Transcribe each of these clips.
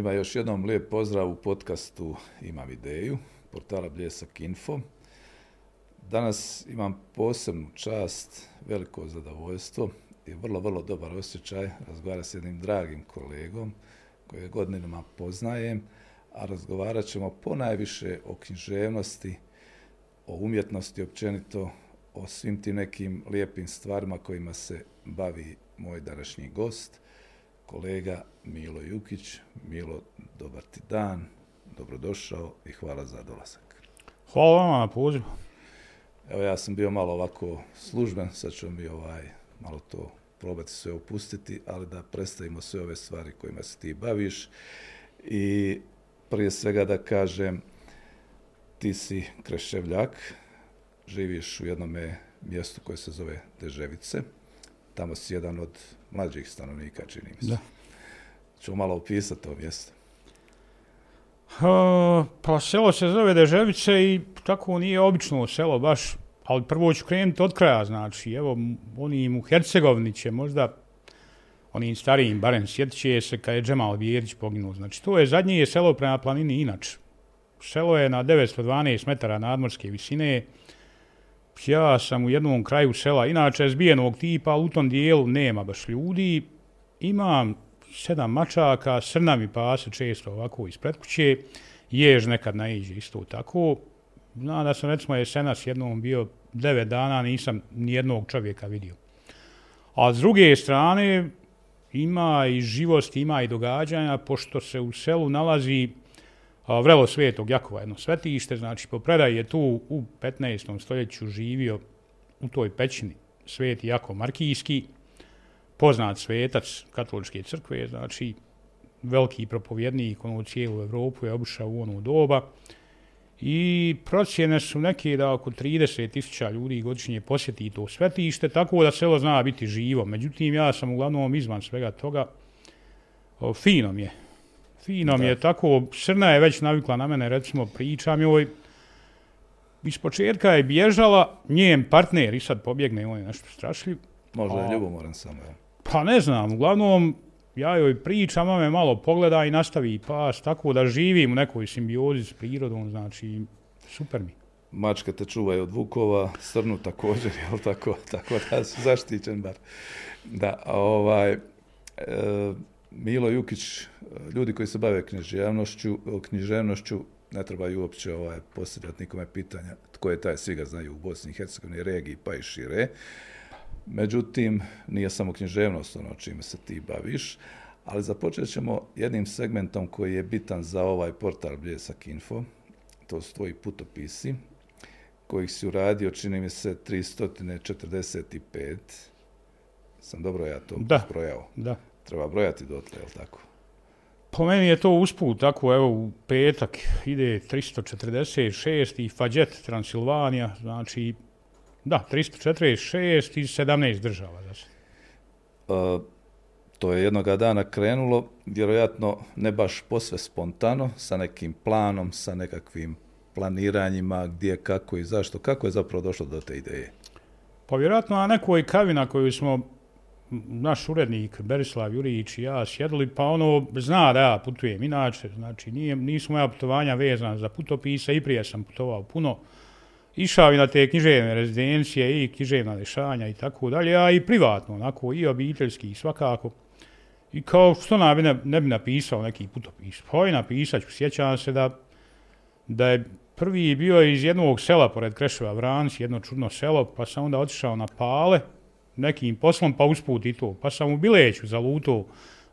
Svima još jednom lijep pozdrav u podcastu Imam ideju, portala Bljesak Info. Danas imam posebnu čast, veliko zadovoljstvo i vrlo, vrlo dobar osjećaj razgovara s jednim dragim kolegom koje godinama poznajem, a razgovarat ćemo ponajviše o književnosti, o umjetnosti općenito, o svim tim nekim lijepim stvarima kojima se bavi moj današnji gost, kolega Milo Jukić. Milo, dobar ti dan, dobrodošao i hvala za dolazak. Hvala vama na pozivu. Evo ja sam bio malo ovako služben, sad ću mi ovaj, malo to probati sve opustiti, ali da predstavimo sve ove stvari kojima se ti baviš. I prije svega da kažem, ti si kreševljak, živiš u jednom mjestu koje se zove Deževice. Tamo si jedan od mlađih stanovnika, čini mi se. Da. Ću malo opisati to mjesto. Uh, pa selo se zove Deževice i tako nije obično selo baš, ali prvo ću krenuti od kraja, znači, evo, oni u Hercegovini će možda, onim starijim, barem sjetit će se kad je Džemal Vjerić poginuo, znači, to je zadnje selo prema planini inače. Selo je na 912 metara nadmorske visine, ja sam u jednom kraju sela, inače zbijenog tipa, u tom dijelu nema baš ljudi, imam sedam mačaka, srna mi pase često ovako ispred kuće, jež nekad naiđe isto tako. Znam da sam recimo jesenas jednom bio devet dana, nisam ni jednog čovjeka vidio. A s druge strane, ima i živost, ima i događanja, pošto se u selu nalazi vrelo svetog Jakova, jedno svetište, znači po predaji je tu u 15. stoljeću živio u toj pećini sveti Jakov Markijski, poznat svetac katoličke crkve, znači veliki propovjednik ono, u cijelu Evropu je obušao u ono doba. I procjene su neke da oko 30.000 ljudi godišnje posjeti to svetište, tako da selo zna biti živo. Međutim, ja sam uglavnom izvan svega toga. O, fino mi je. Fino mi je tako. Srna je već navikla na mene, recimo, pričam joj. Iz početka je bježala, njen partner i sad pobjegne, on je nešto strašljiv. Možda je ljubomoran samo, ja. Pa ne znam, uglavnom ja joj pričam, a me malo pogleda i nastavi pas, tako da živim u nekoj simbiozi s prirodom, znači super mi. Mačka te čuva od vukova, srnu također, jel tako, tako da su zaštićen bar. Da, ovaj, e, Milo Jukić, ljudi koji se bave književnošću, književnošću ne trebaju uopće ovaj, postavljati nikome pitanja tko je taj, svi ga znaju u Bosni i Hercegovini, regiji pa i šire. Međutim, nije samo književnost ono čime se ti baviš, ali započet ćemo jednim segmentom koji je bitan za ovaj portal Bljesak Info. To su tvoji putopisi, kojih si uradio, čini mi se, 345. Sam dobro ja to da, brojao? Da. Treba brojati dotle, je li tako? Po meni je to usput, tako evo u petak ide 346 i Fađet Transilvanija, znači Da, 346 iz 17 država. Znači. To je jednoga dana krenulo, vjerojatno ne baš posve spontano, sa nekim planom, sa nekakvim planiranjima, gdje, kako i zašto. Kako je zapravo došlo do te ideje? Pa vjerojatno na nekoj kavi na koju smo naš urednik Berislav Jurić i ja sjedli, pa ono zna da ja putujem inače, znači nije, nisu moja putovanja vezana za putopisa i prije sam putovao puno, išao i na te književne rezidencije i književna dešanja i tako dalje, a i privatno, onako, i obiteljski, i svakako. I kao što na, ne, ne bi napisao neki putopis, pa i napisat ću, sjećam se da, da je prvi bio iz jednog sela pored Kreševa Vranci, jedno čudno selo, pa sam onda otišao na Pale, nekim poslom, pa usput i to. Pa sam u Bileću za Luto,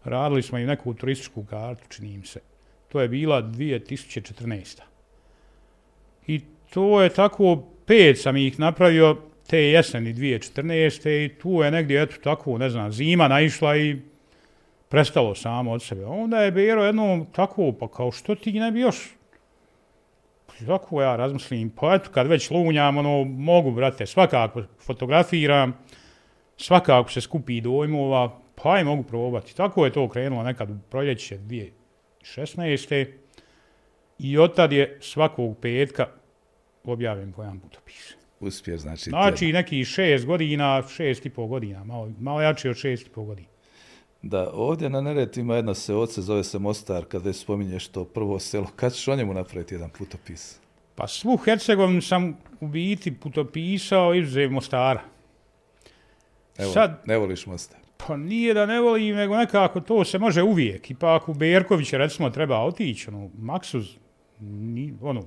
radili smo i neku turističku kartu, činim se. To je bila 2014. I to je tako, pet sam ih napravio te jeseni 2014. i tu je negdje, eto tako, ne znam, zima naišla i prestalo samo od sebe. Onda je Bero jedno tako, pa kao što ti ne bi još tako ja razmislim, pa eto kad već lunjam, ono, mogu, brate, svakako fotografiram, svakako se skupi dojmova, pa i mogu probati. Tako je to krenulo nekad u proljeće 2016. I od tad je svakog petka objavim po jedan putopis. Uspije, znači... Znači, tjela. neki šest godina, šest i pol godina, malo, malo jače od šest i pol godina. Da, ovdje na Neretvi ima jedna seoce, zove se Mostar, kad već spominješ to prvo selo. Kad ćeš o njemu napraviti jedan putopis? Pa svu Hercegovinu sam u biti putopisao izuzev Mostara. Evo, Sad- ne voliš Mostar. Pa nije da ne volim, nego nekako to se može uvijek. I pa ako u Berković recimo treba otići, ono, Maksuz, ni, ono,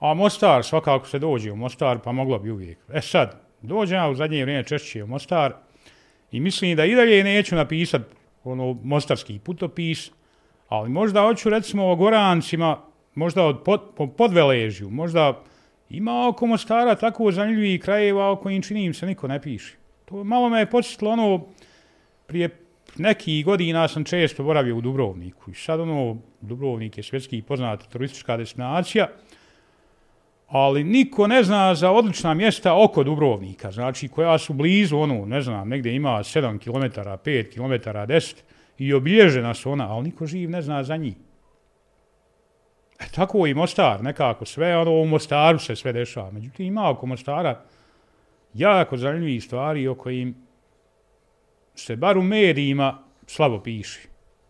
a Mostar svakako se dođe u Mostar, pa moglo bi uvijek. E sad, dođem ja u zadnje vrijeme češće u Mostar i mislim da i dalje neću napisat ono, mostarski putopis, ali možda hoću recimo o Gorancima, možda od pod, po podveležju, možda ima oko Mostara tako zanimljivih krajeva o kojim čini im se niko ne piše. To malo me je početilo ono, prije neki godina sam često boravio u Dubrovniku i sad ono, Dubrovnik je svjetski poznata turistička destinacija, ali niko ne zna za odlična mjesta oko Dubrovnika, znači koja su blizu, ono, ne znam, negdje ima 7 km, 5 km, 10 i obilježena su ona, ali niko živ ne zna za njih. E, tako i Mostar, nekako sve, ono, u Mostaru se sve dešava. Međutim, ima oko Mostara jako zanimljivih stvari o kojim se bar u medijima slabo piše.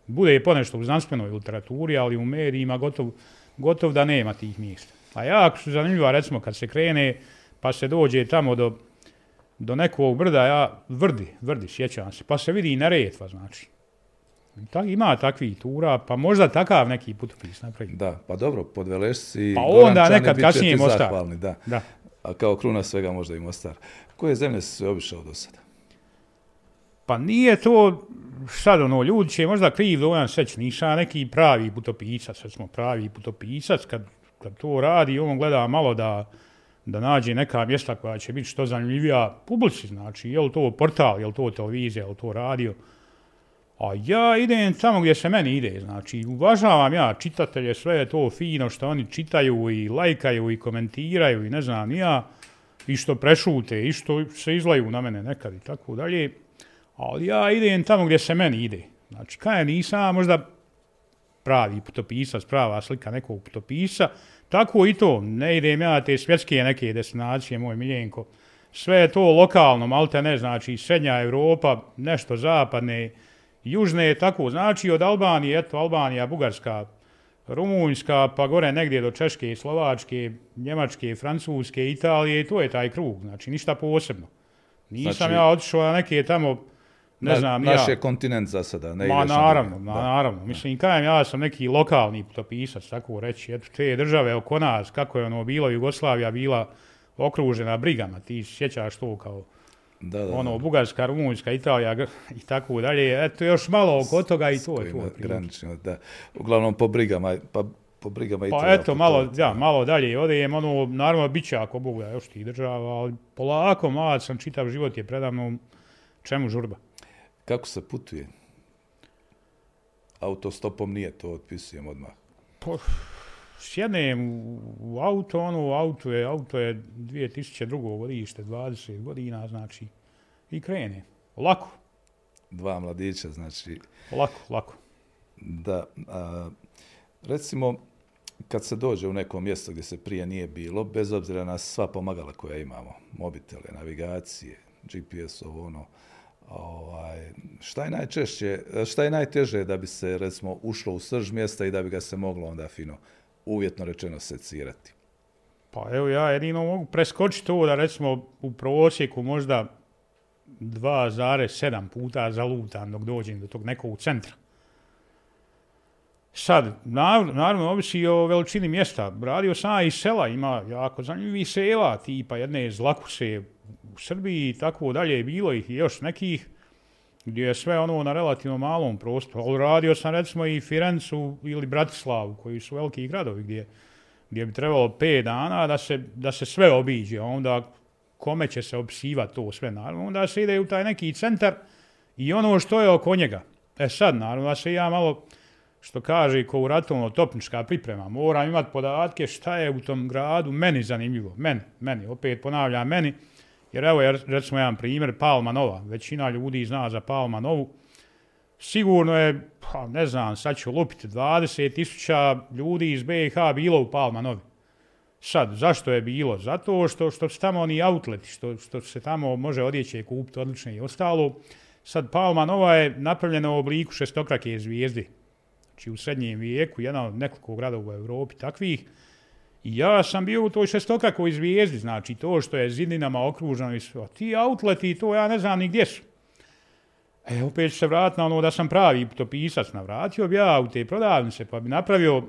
Bude ponešto u znanstvenoj literaturi, ali u medijima gotov, gotov da nema tih mjesta. A jako su zanimljiva, recimo, kad se krene, pa se dođe tamo do, do nekog brda, ja, vrdi, vrdi, sjećam se, pa se vidi i neretva, znači. I Tak, ima takvih tura, pa možda takav neki putopis napravi. Da, pa dobro, podvelešci Pa onda Gorančani nekad kasnije ti zahvalni, da. Da. A kao kruna svega možda i Mostar. Koje zemlje si sve obišao do sada? Pa nije to, sad ono, ljudi će možda kriv dojam seć, nisam neki pravi putopisac, sad smo pravi putopisac, kad, kad to radi, on gleda malo da, da nađe neka mjesta koja će biti što zanimljivija publici, znači, je li to portal, je li to televizija, je li to radio, A ja idem tamo gdje se meni ide, znači uvažavam ja čitatelje, sve je to fino što oni čitaju i lajkaju i komentiraju i ne znam ja, i što prešute i što se izlaju na mene nekad i tako dalje. Ali ja idem tamo gdje se meni ide. Znači, kaj nisam možda pravi putopisac, prava slika nekog putopisa, tako i to, ne idem ja te svjetske neke destinacije, moj miljenko, sve je to lokalno, malte ne, znači srednja Europa, nešto zapadne, južne je tako, znači od Albanije, eto Albanija, Bugarska, Rumunjska, pa gore negdje do Češke, Slovačke, Njemačke, Francuske, Italije, i to je taj krug, znači ništa posebno. Nisam Znači- ja otišao na neke tamo, ne Na- znam, Naš ja. je kontinent za sada. Ne Ma na naravno, ma, Da. naravno. Mislim, kajem, ja sam neki lokalni putopisac, tako reći. Eto, te države oko nas, kako je ono bilo, Jugoslavija bila okružena brigama, ti sjećaš to kao Da, da, ono, da. Bugarska, Rumunjska, Italija i tako dalje. Eto, još malo oko toga i to je to. graničimo, da. Uglavnom po brigama, pa po brigama i Pa treba eto, malo, putovati. ja, malo dalje odem, ono, naravno, bit će ako Bog da još tih država, ali polako, mlad sam, čitav život je predavno, čemu žurba? Kako se putuje? Autostopom nije, to otpisujem odmah. Sjednem u, auto, ono, auto je, auto je 2002. godište, 20 godina, znači, i krene. Lako, Dva mladića, znači, lako, lako. da, a, recimo, kad se dođe u neko mjesto gdje se prije nije bilo, bez obzira na sva pomagala koja imamo, mobitele, navigacije, GPS, ovo ono, ovaj, šta je najčešće, šta je najteže da bi se, recimo, ušlo u srž mjesta i da bi ga se moglo onda fino, uvjetno rečeno, secirati? Pa evo ja jedino mogu preskočiti to da recimo u prosjeku možda 2,7 puta zalutam dok dođem do tog nekog centra. Sad, naravno, naravno ovisi o veličini mjesta. Radio sam i sela, ima jako zanimljivi sela, tipa jedne Zlakuse u Srbiji i tako dalje, bilo ih i još nekih gdje je sve ono na relativno malom prostoru. Ali radio sam recimo i Firencu ili Bratislavu, koji su veliki gradovi gdje gdje bi trebalo 5 dana da se, da se sve obiđe, onda kome će se opsivati to sve, naravno, onda se ide u taj neki centar i ono što je oko njega. E sad, naravno, da se ja malo, što kaže ko u ratovno topnička priprema, moram imati podatke šta je u tom gradu meni zanimljivo, meni, meni, opet ponavljam meni, jer evo, jer, recimo jedan primjer, Palma Nova, većina ljudi zna za Palma Novu, sigurno je, pa ne znam, sad ću lupiti, 20.000 ljudi iz BiH bilo u Palma Novi. Sad, zašto je bilo? Zato što, što su tamo oni outleti, što, što se tamo može odjeće kupiti odlične i ostalo. Sad Palma Nova je napravljena u obliku šestokrake zvijezde. Znači u srednjem vijeku, jedan od nekoliko gradova u Evropi takvih. I ja sam bio u toj šestokrakoj zvijezdi, znači to što je zidinama okruženo i sve. Ti outleti, to ja ne znam ni gdje su. E, opet se vratiti na ono da sam pravi putopisac. Navratio bi ja u te prodavnice, pa bi napravio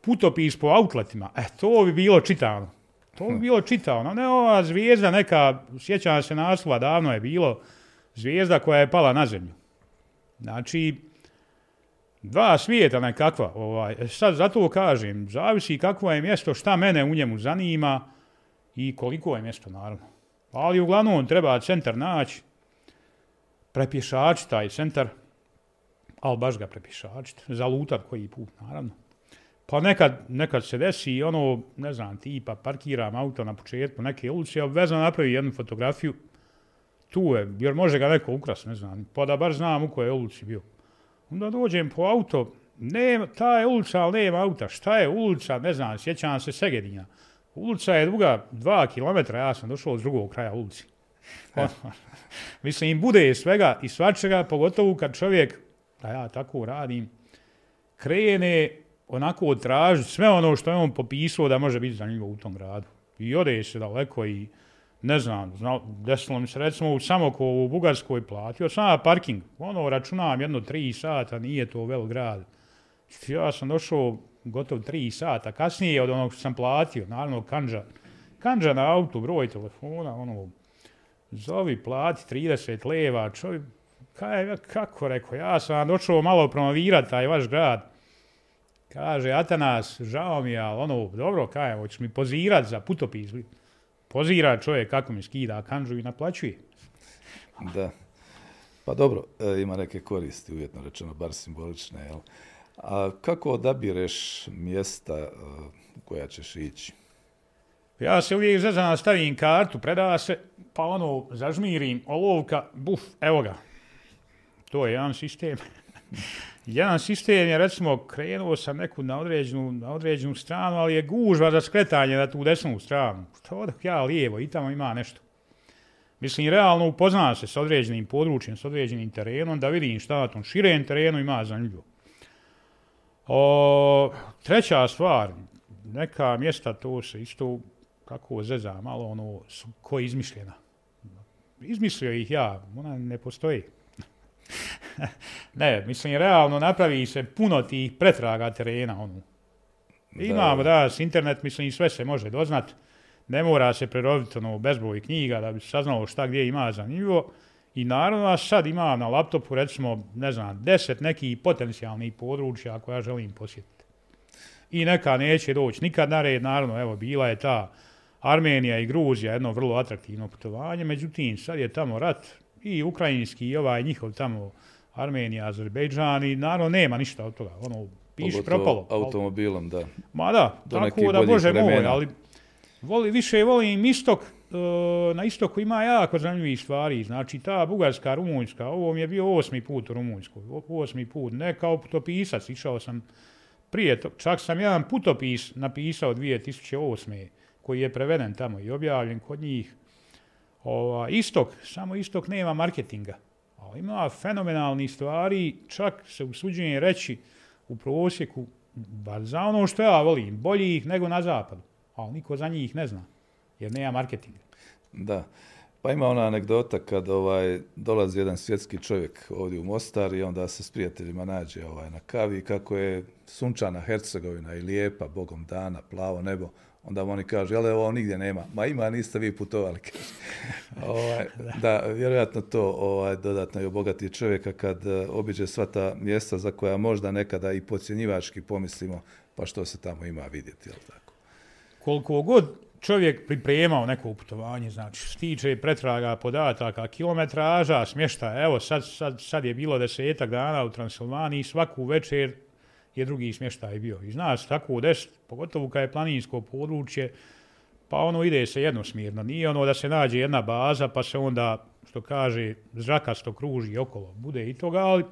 putopis po outletima. E, to bi bilo čitano. To bi bilo čitano. Ne ova zvijezda neka, sjećam se naslova, davno je bilo, zvijezda koja je pala na zemlju. Znači, dva svijeta nekakva. Ovaj. E, sad zato kažem, zavisi kakvo je mjesto, šta mene u njemu zanima i koliko je mjesto, naravno. Ali uglavnom treba centar naći, prepješač taj centar, ali baš ga prepješačiti, zalutat koji put, naravno. Pa nekad, nekad se desi ono, ne znam, tipa parkiram auto na početku neke ulice, obvezno napravi jednu fotografiju, tu je, jer može ga neko ukras, ne znam, pa da bar znam u kojoj ulici bio. Onda dođem po auto, nema, ta je ulica, ali nema auta. Šta je ulica, ne znam, sjećam se Segedinja. Ulica je duga dva kilometra, ja sam došao od drugog kraja ulici. Mislim, bude svega i svačega, pogotovo kad čovjek, da ja tako radim, krene onako tražiti sve ono što je on popisao da može biti zanimljivo u tom gradu. I ode se daleko i ne znam, zna, desilo mi se recimo u Samokovu u Bugarskoj platio sam parking. Ono računam jedno tri sata, nije to vel grad. Ja sam došao gotovo tri sata. Kasnije od onog što sam platio, naravno kanđa. Kanđa na autu, broj telefona, ono, zovi, plati 30 leva, čovjek, kaj, kako rekao, ja sam došao malo promovirati taj vaš grad. Kaže, Atanas, žao mi je, ali ono, dobro, kaj, hoćeš mi pozirati za putopis? Pozira čovjek kako mi skida kanđu i naplaćuje. Da. Pa dobro, e, ima neke koristi, uvjetno rečeno, bar simbolične. Jel? A kako odabireš mjesta e, u koja ćeš ići? Ja se uvijek zezana stavim kartu, preda se, pa ono, zažmirim, olovka, buf, evo ga. To je jedan sistem jedan sistem je, recimo, krenuo sam neku na određenu, na određenu stranu, ali je gužva za skretanje na tu desnu stranu. Što odak ja lijevo i tamo ima nešto. Mislim, realno upoznam se s određenim područjem, s određenim terenom, da vidim šta na tom širen terenu ima zanimljivo. O, treća stvar, neka mjesta, to se isto, kako zeza, malo ono, ko je izmišljena. Izmislio ih ja, ona ne postoji. ne, mislim, realno napravi se puno tih pretraga terena. Ono. Imamo da, s internet, mislim, sve se može doznat. Ne mora se preroditi ono, bezboj knjiga da bi saznalo šta gdje ima za nivo. I naravno, sad ima na laptopu, recimo, ne znam, deset nekih potencijalnih područja koja želim posjetiti. I neka neće doći nikad na red, naravno, evo, bila je ta Armenija i Gruzija, jedno vrlo atraktivno putovanje, međutim, sad je tamo rat, i ukrajinski i ovaj njihov tamo Armenija, Azerbejdžan i naravno nema ništa od toga. Ono, piši propalo. automobilom, da. Ma da, Do tako da bože moj, ali voli, više volim istok, uh, na istoku ima jako zanimljivih stvari. Znači, ta bugarska, rumunjska, ovo mi je bio osmi put u Rumunjskoj. Osmi put, ne kao putopisac, išao sam prije, to, čak sam jedan putopis napisao 2008. koji je preveden tamo i objavljen kod njih ova, istok, samo istok nema marketinga. Ova, ima fenomenalni stvari, čak se usuđujem reći u prosjeku, bar za ono što ja volim, bolji ih nego na zapadu. Ali niko za njih ne zna, jer nema marketinga. Da. Pa ima ona anegdota kad ovaj dolazi jedan svjetski čovjek ovdje u Mostar i onda se s prijateljima nađe ovaj na kavi kako je sunčana Hercegovina i lijepa, bogom dana, plavo nebo. Onda oni kažu, jel ovo nigdje nema? Ma ima, niste vi putovali. ovaj, da, vjerojatno to ovaj, dodatno i obogati čovjeka kad uh, obiđe sva ta mjesta za koja možda nekada i pocijenjivački pomislimo, pa što se tamo ima vidjeti, jel tako? Koliko god čovjek pripremao neko putovanje, znači stiče pretraga podataka, kilometraža, smješta, evo sad, sad, sad je bilo desetak dana u Transilvaniji, svaku večer je drugi smještaj bio. I znaš, tako u deset, pogotovo kad je planinsko područje, pa ono ide se jednosmjerno. Nije ono da se nađe jedna baza, pa se onda, što kaže, zrakasto kruži okolo. Bude i toga, ali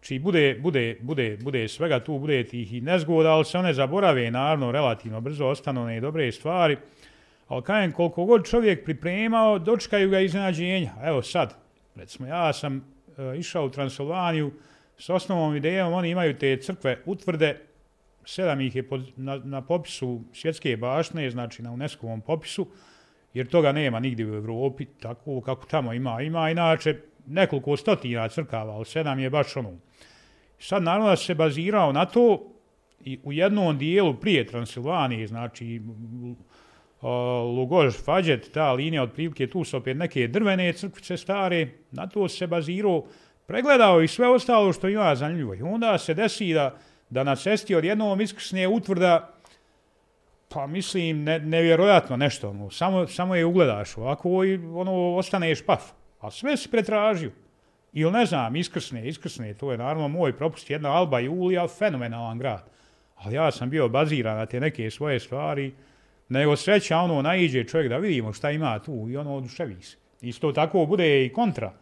či bude, bude, bude, bude svega tu, bude tih i nezgoda, ali se one zaborave, naravno, relativno brzo ostanu one dobre stvari. Ali kajem, koliko god čovjek pripremao, dočkaju ga iznenađenja. Evo sad, recimo, ja sam e, išao u Transilvaniju s osnovom idejom, oni imaju te crkve utvrde, sedam ih je pod, na, na popisu svjetske bašne, znači na UNESCO-ovom popisu, jer toga nema nigdje u Evropi, tako kako tamo ima. Ima inače nekoliko stotina crkava, ali sedam je baš ono. Sad naravno da se bazirao na to i u jednom dijelu prije Transilvanije, znači Lugož, Fađet, ta linija od prilike, tu su opet neke drvene crkvice stare, na to se bazirao, pregledao i sve ostalo što ima zanimljivo. I onda se desi da, da na cesti od jednom iskrsne utvrda, pa mislim, ne, nevjerojatno nešto, ono, samo, samo je ugledaš ovako i ono, ostaneš paf. A sve si pretražio. Ili ne znam, iskrsne, iskrsne, to je naravno moj propust, jedna Alba Julija, fenomenalan grad. Ali ja sam bio baziran na te neke svoje stvari, nego sreća ono naiđe čovjek da vidimo šta ima tu i ono oduševi se. Isto tako bude i kontra.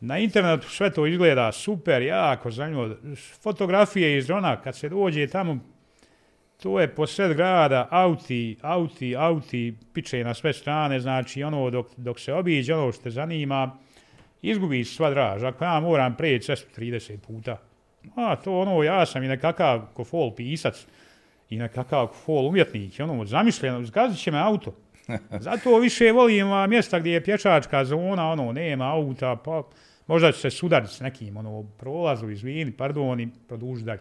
Na internetu sve to izgleda super, jako zanimljivo. Fotografije iz drona, kad se dođe tamo, to je posred grada, auti, auti, auti, piče na sve strane, znači ono dok, dok se obiđe ono što te zanima, izgubi sva draž. Ako ja moram preći 30 puta, a to ono, ja sam i nekakav kofol pisac, i nekakav fol umjetnik, ono, zamišljeno, zgazit će me auto. Zato više volim mjesta gdje je pječačka zona, ono, nema auta, pa možda će se sudariti s nekim, ono, prolazu, izvini, pardon, i produži dalje.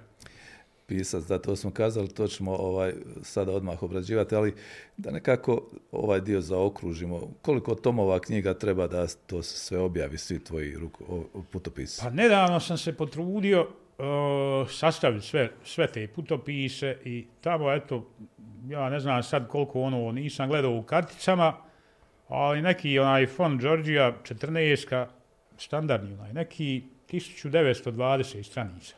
Pisac, da to smo kazali, to ćemo ovaj, sada odmah obrađivati, ali da nekako ovaj dio zaokružimo. Koliko tomova knjiga treba da to sve objavi, svi tvoji ruko, putopisi? Pa nedavno sam se potrudio, uh, sastaviti sve, sve te putopise i tamo, eto, ja ne znam sad koliko ono, nisam gledao u karticama, ali neki onaj fond Georgia 14 standardni onaj, neki 1920 stranica.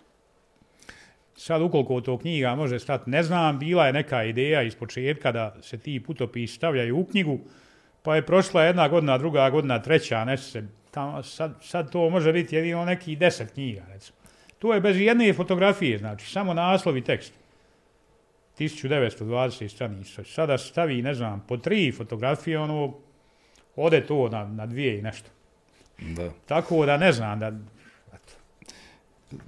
Sad ukoliko to knjiga može stati, ne znam, bila je neka ideja iz početka da se ti putopis stavljaju u knjigu, pa je prošla jedna godina, druga godina, treća, ne se, tamo, sad, sad to može biti jedino neki deset knjiga, recimo. To je bez jedne fotografije, znači, samo naslov i tekst. 1920 stranica. Sada stavi, ne znam, po tri fotografije, ono, ode to na, na dvije i nešto. Da. Tako da ne znam da... Eto.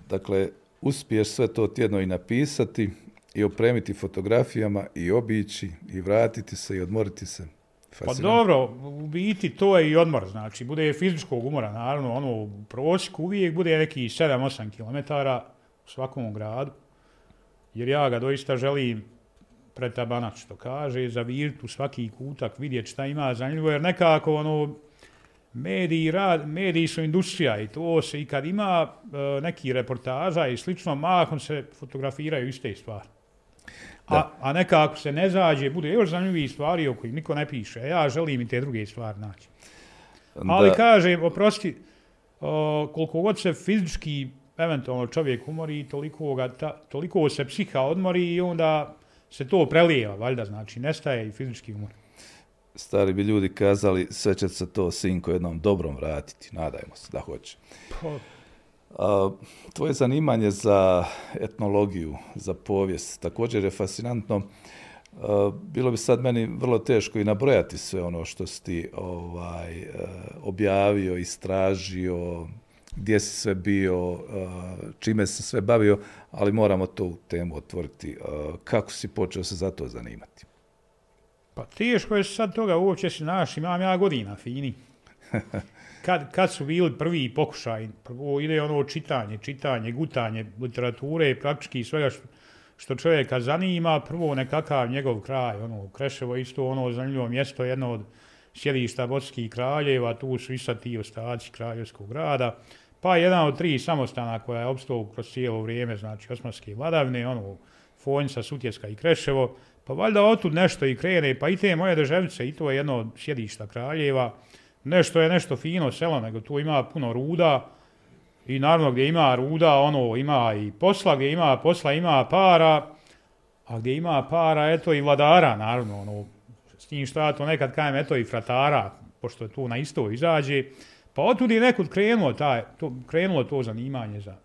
Dakle, uspiješ sve to tjedno i napisati i opremiti fotografijama i obići i vratiti se i odmoriti se. Pa dobro, u biti to je i odmor, znači, bude fizičkog umora, naravno, ono, u prosjeku uvijek bude neki 7-8 km u svakom gradu, jer ja ga doista želim pretabanat, što kaže, zavirti u svaki kutak, vidjeti šta ima zanimljivo, jer nekako, ono, mediji, rad, mediji su industrija i to se i kad ima e, neki reportaža i slično, mahom se fotografiraju iste stvari. A, a nekako se ne zađe, bude još zanimljivih stvari o kojih niko ne piše. Ja želim i te druge stvari naći. Ali da. kažem, oprosti, o, koliko god se fizički eventualno čovjek umori, toliko, ga, ta, toliko se psiha odmori i onda se to prelijeva, valjda, znači, nestaje i fizički umor. Stari bi ljudi kazali, sve će se to sinko jednom dobrom vratiti, nadajmo se da hoće. Pa, A, tvoje zanimanje za etnologiju, za povijest, također je fascinantno. A, bilo bi sad meni vrlo teško i nabrojati sve ono što si ti ovaj, e, objavio, istražio, gdje si sve bio, čime se sve bavio, ali moramo to u temu otvoriti. Kako si počeo se za to zanimati? Pa teško je sad toga uopće si naš, imam ja godina, fini. kad, kad su bili prvi pokušaj, prvo ide ono čitanje, čitanje, gutanje literature praktički svega što, što čovjeka zanima, prvo nekakav njegov kraj, ono, Kreševo isto ono zanimljivo mjesto, jedno od sjedišta Botskih kraljeva, tu su i sad ti ostaci kraljevskog grada, pa jedan od tri samostana koja je obstao kroz cijelo vrijeme, znači osmanske vladavne, ono, Fonjca, Sutjeska i Kreševo, pa valjda otud nešto i krene, pa i te moje državice, i to je jedno od sjedišta kraljeva, nešto je nešto fino selo, nego tu ima puno ruda. I naravno gdje ima ruda, ono ima i posla, gdje ima posla, ima para, a gdje ima para, eto i vladara, naravno, ono, s tim što ja to nekad kajem, eto i fratara, pošto je tu na isto izađe, pa otud je nekud krenulo, taj, to, krenulo to zanimanje za,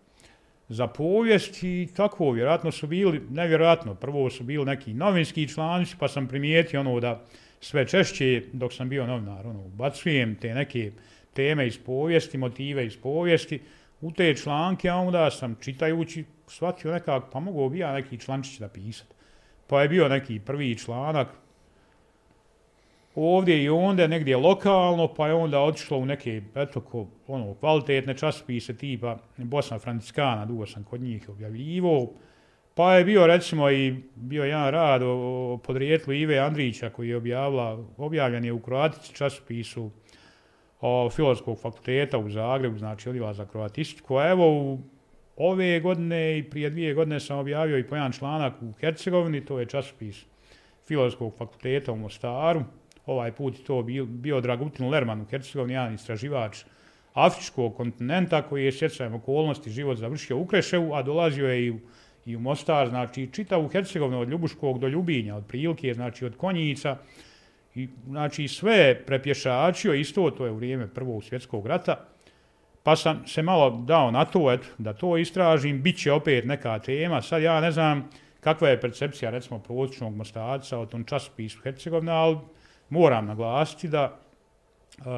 za povijest i tako, vjerojatno su bili, nevjerojatno, prvo su bili neki novinski članci, pa sam primijetio ono da, sve češće dok sam bio novinar, ono, ubacujem te neke teme iz povijesti, motive iz povijesti, u te članke, a onda sam čitajući shvatio nekako, pa mogu bi ja neki člančić napisati. Pa je bio neki prvi članak, ovdje i onda negdje lokalno, pa je onda otišlo u neke, eto, ko, ono, kvalitetne časopise tipa Bosna Franciskana, dugo sam kod njih objavljivo, pa je bio, recimo, i bio jedan rad o, o podrijetlu Ive Andrića, koji je objavila, objavljen je u Kroatici časopisu o Filozofskog fakulteta u Zagrebu, znači odjela za kroatistiku, a evo u ove godine i prije dvije godine sam objavio i po jedan članak u Hercegovini, to je časopis Filozofskog fakulteta u Mostaru, ovaj put to bio, bio Dragutin Lerman u Hercegovini, jedan istraživač afričkog kontinenta koji je sjecajem okolnosti život završio u Kreševu, a dolazio je i u, i u Mostar, znači čita u Hercegovini od Ljubuškog do Ljubinja, od Prilike, znači od Konjica, i znači sve prepješačio, isto to je u vrijeme Prvog svjetskog rata, pa sam se malo dao na to, et, da to istražim, bit će opet neka tema, sad ja ne znam kakva je percepcija, recimo, prosječnog Mostarca o tom časopisu Hercegovina, ali moram naglasiti da,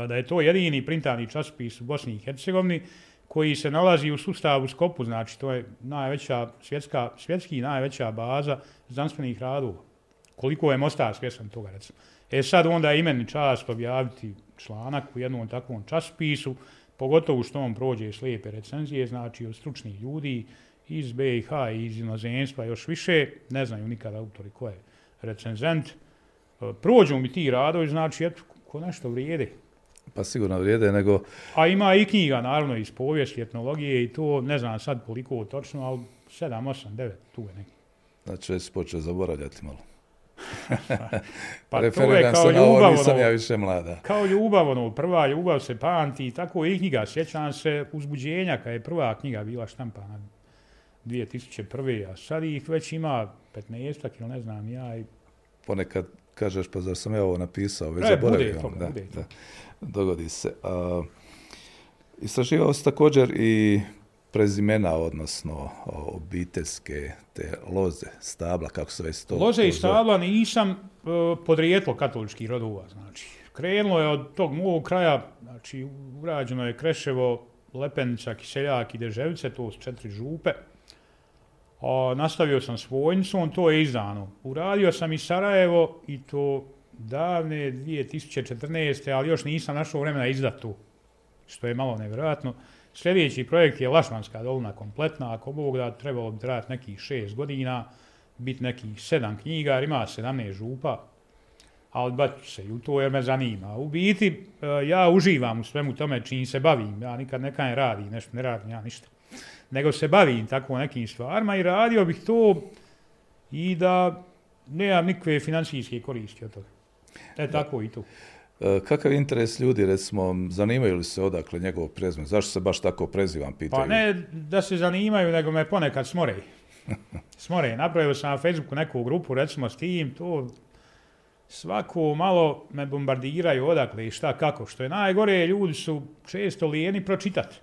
da je to jedini printani časopis u Bosni i Hercegovini koji se nalazi u sustavu Skopu, znači to je najveća svjetska, svjetski najveća baza znanstvenih radova. Koliko je Mostar svjesan toga, recimo. E sad onda je imeni čast objaviti članak u jednom takvom časopisu, pogotovo što on prođe slijepe recenzije, znači od stručnih ljudi iz BiH i iz inozemstva još više, ne znaju nikada autori ko je recenzent, prođu mi ti radovi, znači, eto, ko nešto vrijede. Pa sigurno vrijede, nego... A ima i knjiga, naravno, iz povijesti, etnologije i to, ne znam sad koliko točno, ali 7, 8, 9, tu je neki. Znači, se počeo zaboravljati malo. pa to je kao ljubav, nisam ono, ja više mlada. Kao ljubav, ono, prva ljubav se pamti, i tako i knjiga, sjećam se uzbuđenja, kada je prva knjiga bila štampana 2001. A sad ih već ima 15 ili ne znam, ja i... Ponekad kažeš, pa zar sam ja ovo napisao, već e, zaboravio. Bude da, bude da, dogodi se. Uh, istraživao se također i prezimena, odnosno obiteljske te loze, stabla, kako se već to... Loze i stabla nisam uh, podrijetlo katoličkih rodova, znači. Krenulo je od tog mog kraja, znači, urađeno je Kreševo, Lepenica, Kiseljak i Deževice, to su četiri župe. O, nastavio sam s vojnicom, to je izdano. Uradio sam i Sarajevo i to davne 2014. ali još nisam našao vremena izdat tu, što je malo nevjerojatno. Sljedeći projekt je Lašmanska dolina kompletna, ako Bog da trebalo bi trajati nekih šest godina, biti nekih sedam knjiga, ima 17 župa, ali bat se i u to jer me zanima. U biti, e, ja uživam u svemu tome čim se bavim, ja nikad nekaj radi, nešto ne radim, ja ništa nego se bavim tako nekim stvarima i radio bih to i da nemam nikakve financijske koristi od toga. E, da. tako i to. E, kakav interes ljudi, recimo, zanimaju li se odakle njegov prezme? Zašto se baš tako prezivam, pitaju? Pa ne da se zanimaju, nego me ponekad smore. Smore. Napravio sam na Facebooku neku grupu, recimo, s tim, to svako malo me bombardiraju odakle i šta, kako. Što je najgore, ljudi su često lijeni pročitati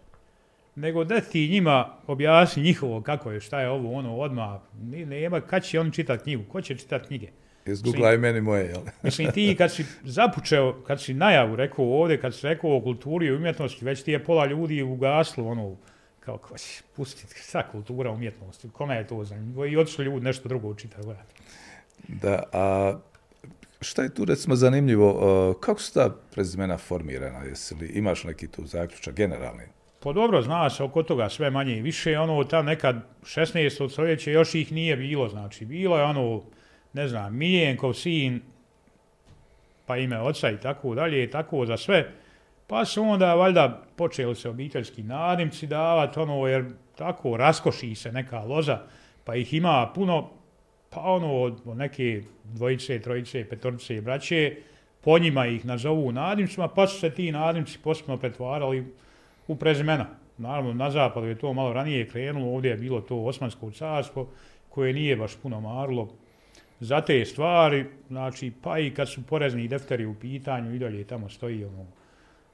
nego da ti njima objasni njihovo kako je, šta je ovo, ono, odmah, nema, kad će on čitati knjigu, ko će čitati knjige? Izgooglaj meni moje, jel? mislim, ti kad si započeo, kad si najavu rekao ovdje, kad si rekao o kulturi i umjetnosti, već ti je pola ljudi ugaslo, ono, kao, ko će pustiti, sa kultura, umjetnost, kome je to zanimljivo, i otišli ljudi nešto drugo učitati, gledati. Da, a šta je tu recimo zanimljivo, kako su ta prezimena formirana, jesi li imaš neki tu zaključak generalni? Pa dobro, zna se oko toga sve manje i više. Ono, ta nekad 16. stoljeće još ih nije bilo. Znači, bilo je ono, ne znam, Miljenkov sin, pa ime oca i tako dalje, i tako za sve. Pa su onda, valjda, počeli se obiteljski nadimci davati, ono, jer tako raskoši se neka loza, pa ih ima puno, pa ono, neke dvojice, trojice, petorice i braće, po njima ih nazovu nadimcima, pa su se ti nadimci posebno pretvarali u u prezimena. Naravno, na zapadu je to malo ranije krenulo, ovdje je bilo to Osmansko carstvo, koje nije baš puno marilo za te stvari, znači, pa i kad su porezni defteri u pitanju, i dalje tamo stoji, ono,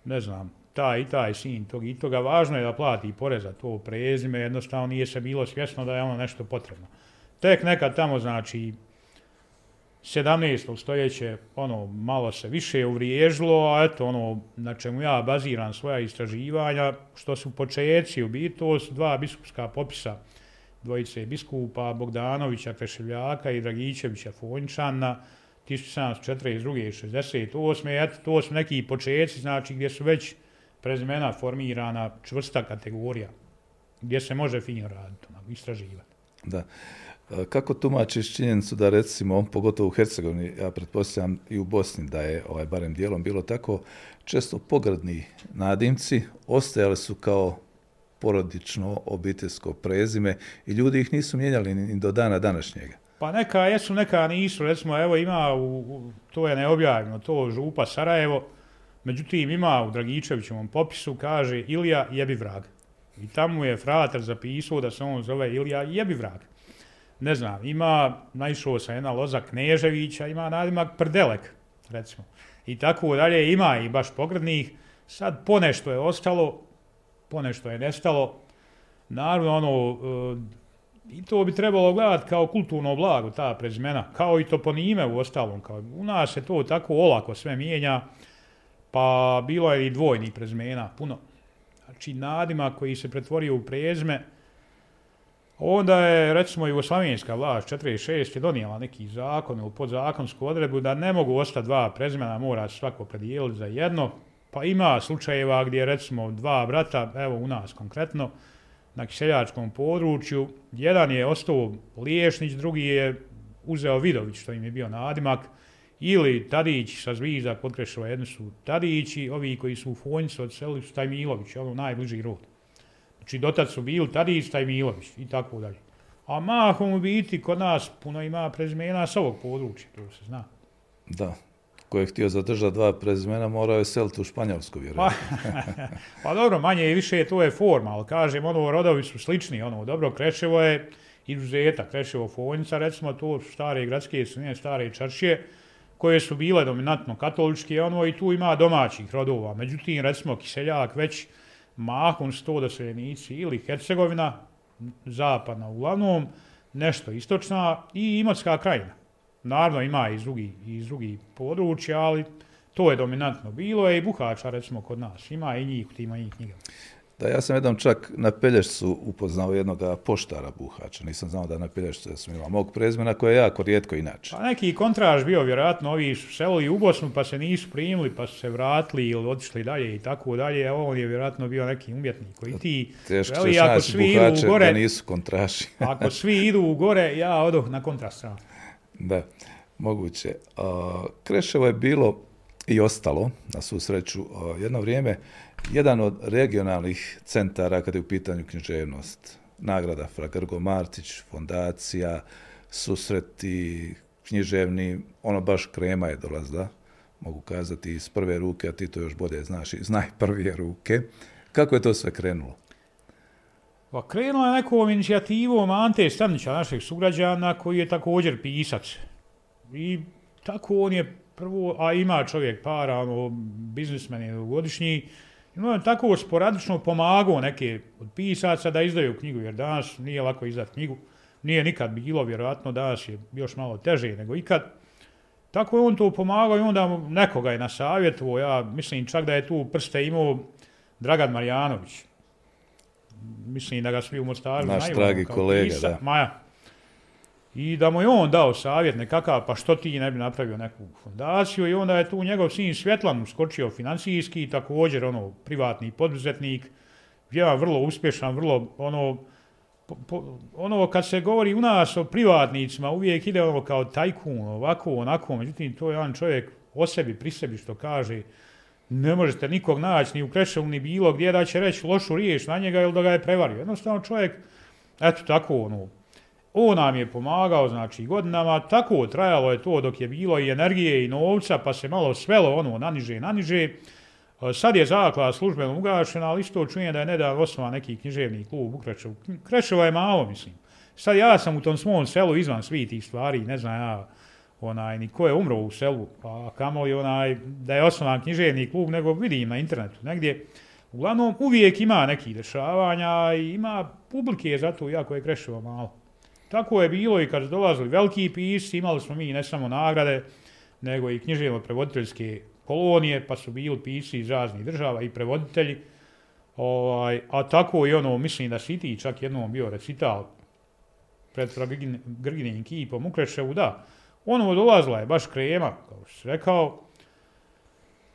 ne znam, taj i taj sin tog i toga, važno je da plati porez za to prezime, jednostavno nije se bilo svjesno da je ono nešto potrebno. Tek nekad tamo, znači, 17. stoljeće ono malo se više uvriježilo, a eto ono na čemu ja baziram svoja istraživanja, što su počeci u biti, to su dva biskupska popisa dvojice biskupa Bogdanovića, Kreševljaka i Dragićevića Fončana, 1742. i 68. Eto, to su neki počeci, znači gdje su već prezimena formirana čvrsta kategorija, gdje se može fino raditi, ono, istraživati. Da. E, kako tumačiš činjenicu da recimo, pogotovo u Hercegovini, ja pretpostavljam i u Bosni da je ovaj, barem dijelom bilo tako, često pogradni nadimci ostajali su kao porodično obiteljsko prezime i ljudi ih nisu mijenjali ni do dana današnjega. Pa neka jesu, neka nisu. Recimo, evo ima, u, u, to je neobjavljeno, to župa Sarajevo, međutim ima u Dragičevićevom popisu, kaže Ilija jebi vrag. I tamo je frater zapisao da se on zove Ilija jebi vrag ne znam, ima, naišao sa jedna loza Kneževića, ima nadimak Prdelek, recimo. I tako dalje, ima i baš pogrednih. Sad ponešto je ostalo, ponešto je nestalo. Naravno, ono, e, i to bi trebalo gledati kao kulturno blago, ta prezmena, kao i to po nime u ostalom. Kao, u nas se to tako olako sve mijenja, pa bilo je i dvojni prezmena, puno. Znači, nadima koji se pretvorio u prezme, Onda je, recimo, Jugoslavijenska vlast 46. je donijela neki zakon ili podzakonsku odredbu da ne mogu ostati dva prezimena, mora se svako predijeliti za jedno. Pa ima slučajeva gdje, recimo, dva brata, evo u nas konkretno, na kiseljačkom području, jedan je ostao Liješnić, drugi je uzeo Vidović, što im je bio nadimak, ili Tadić sa Zvizda kod Krešova, jedni su Tadići, ovi koji su u Fonjcu odselili su Tajmilović, ono najbliži rod. Znači, dotad su bili Tadista i Milović i tako dalje. A mahom u biti kod nas puno ima prezimena s ovog područja, to se zna. Da. Ko je htio zadržati dva prezimena, morao je seliti u Španjolsku, vjerujem. Pa, pa dobro, manje i više to je forma, ali kažem, ono, rodovi su slični, ono, dobro, Kreševo je izuzeta, Kreševo Fonjica, recimo, to su stare gradske sunije, stare čaršije, koje su bile dominantno katoličke, ono, i tu ima domaćih rodova. Međutim, recimo, Kiseljak već, mahom sto da se nici ili Hercegovina, zapadna uglavnom, nešto istočna i Imotska krajina. Naravno ima i iz drugih, iz područja, ali to je dominantno bilo je i Buhača recimo kod nas. Ima i njih u tima njih knjiga. Da, ja sam jednom čak na Pelješcu upoznao jednog poštara Buhača. Nisam znao da na Pelješcu ja sam imao mog prezmena koje je jako rijetko inače. Pa neki kontraž bio vjerojatno, ovi su selili u Bosnu pa se nisu primili pa su se vratili ili otišli dalje i tako dalje. Evo on je vjerojatno bio neki umjetnik koji ti... Teško veli, ako svi idu u gore, da nisu kontraši. ako svi idu u gore, ja odoh na kontrastranu. Da, moguće. Kreševo je bilo i ostalo, na svu sreću, jedno vrijeme, jedan od regionalnih centara kada je u pitanju književnost. Nagrada Fra Grgo Martić, fondacija, susreti, književni, ono baš krema je dolazda, mogu kazati, iz prve ruke, a ti to još bolje znaš, iz najprvije ruke. Kako je to sve krenulo? Pa krenulo je nekom inicijativom Ante Stanića, našeg sugrađana, koji je također pisac. I tako on je prvo, a ima čovjek para, ono, biznismen je godišnji, No, tako sporadično pomagao neke od pisaca da izdaju knjigu, jer danas nije lako izdati knjigu. Nije nikad bilo, vjerojatno danas je još malo teže nego ikad. Tako je on to pomagao i onda nekoga je na savjetu, ja mislim čak da je tu prste imao Dragan Marjanović. Mislim da ga svi u Mostaru Naš dragi kolega, pisa. da. Maja, I da mu je on dao savjet nekakav, pa što ti ne bi napravio neku fondaciju i onda je tu njegov sin Svjetlan uskočio financijski, također ono privatni poduzetnik, ja vrlo uspješan, vrlo ono, po, po, ono kad se govori u nas o privatnicima, uvijek ide ono kao tajkun, ovako, onako, međutim to je jedan čovjek o sebi, pri sebi što kaže, ne možete nikog naći ni u Krešovu ni bilo gdje da će reći lošu riješ na njega ili da ga je prevario. Jednostavno čovjek, eto tako ono, on nam je pomagao, znači, godinama, tako trajalo je to dok je bilo i energije i novca, pa se malo svelo ono naniže i naniže. E, sad je zaklada službeno ugašena, ali isto čujem da je nedavno osnovan neki književni klub u Krečevu. Krečeva je malo, mislim. Sad ja sam u tom svom selu izvan svih tih stvari, ne znam ja, onaj, ni ko je umro u selu, pa kamo li onaj, da je osnovan književni klub, nego vidim na internetu negdje. Uglavnom, uvijek ima neki dešavanja i ima publike, zato jako je Kreševa malo. Tako je bilo i kad su dolazili veliki pisci, imali smo mi ne samo nagrade, nego i književno prevoditeljske kolonije, pa su bili pisci iz raznih država i prevoditelji. Ovaj, a tako i ono, mislim da si ti čak jednom bio recital pred Grginim kipom u Kreševu, da. Ono dolazila je baš krema, kao što si rekao,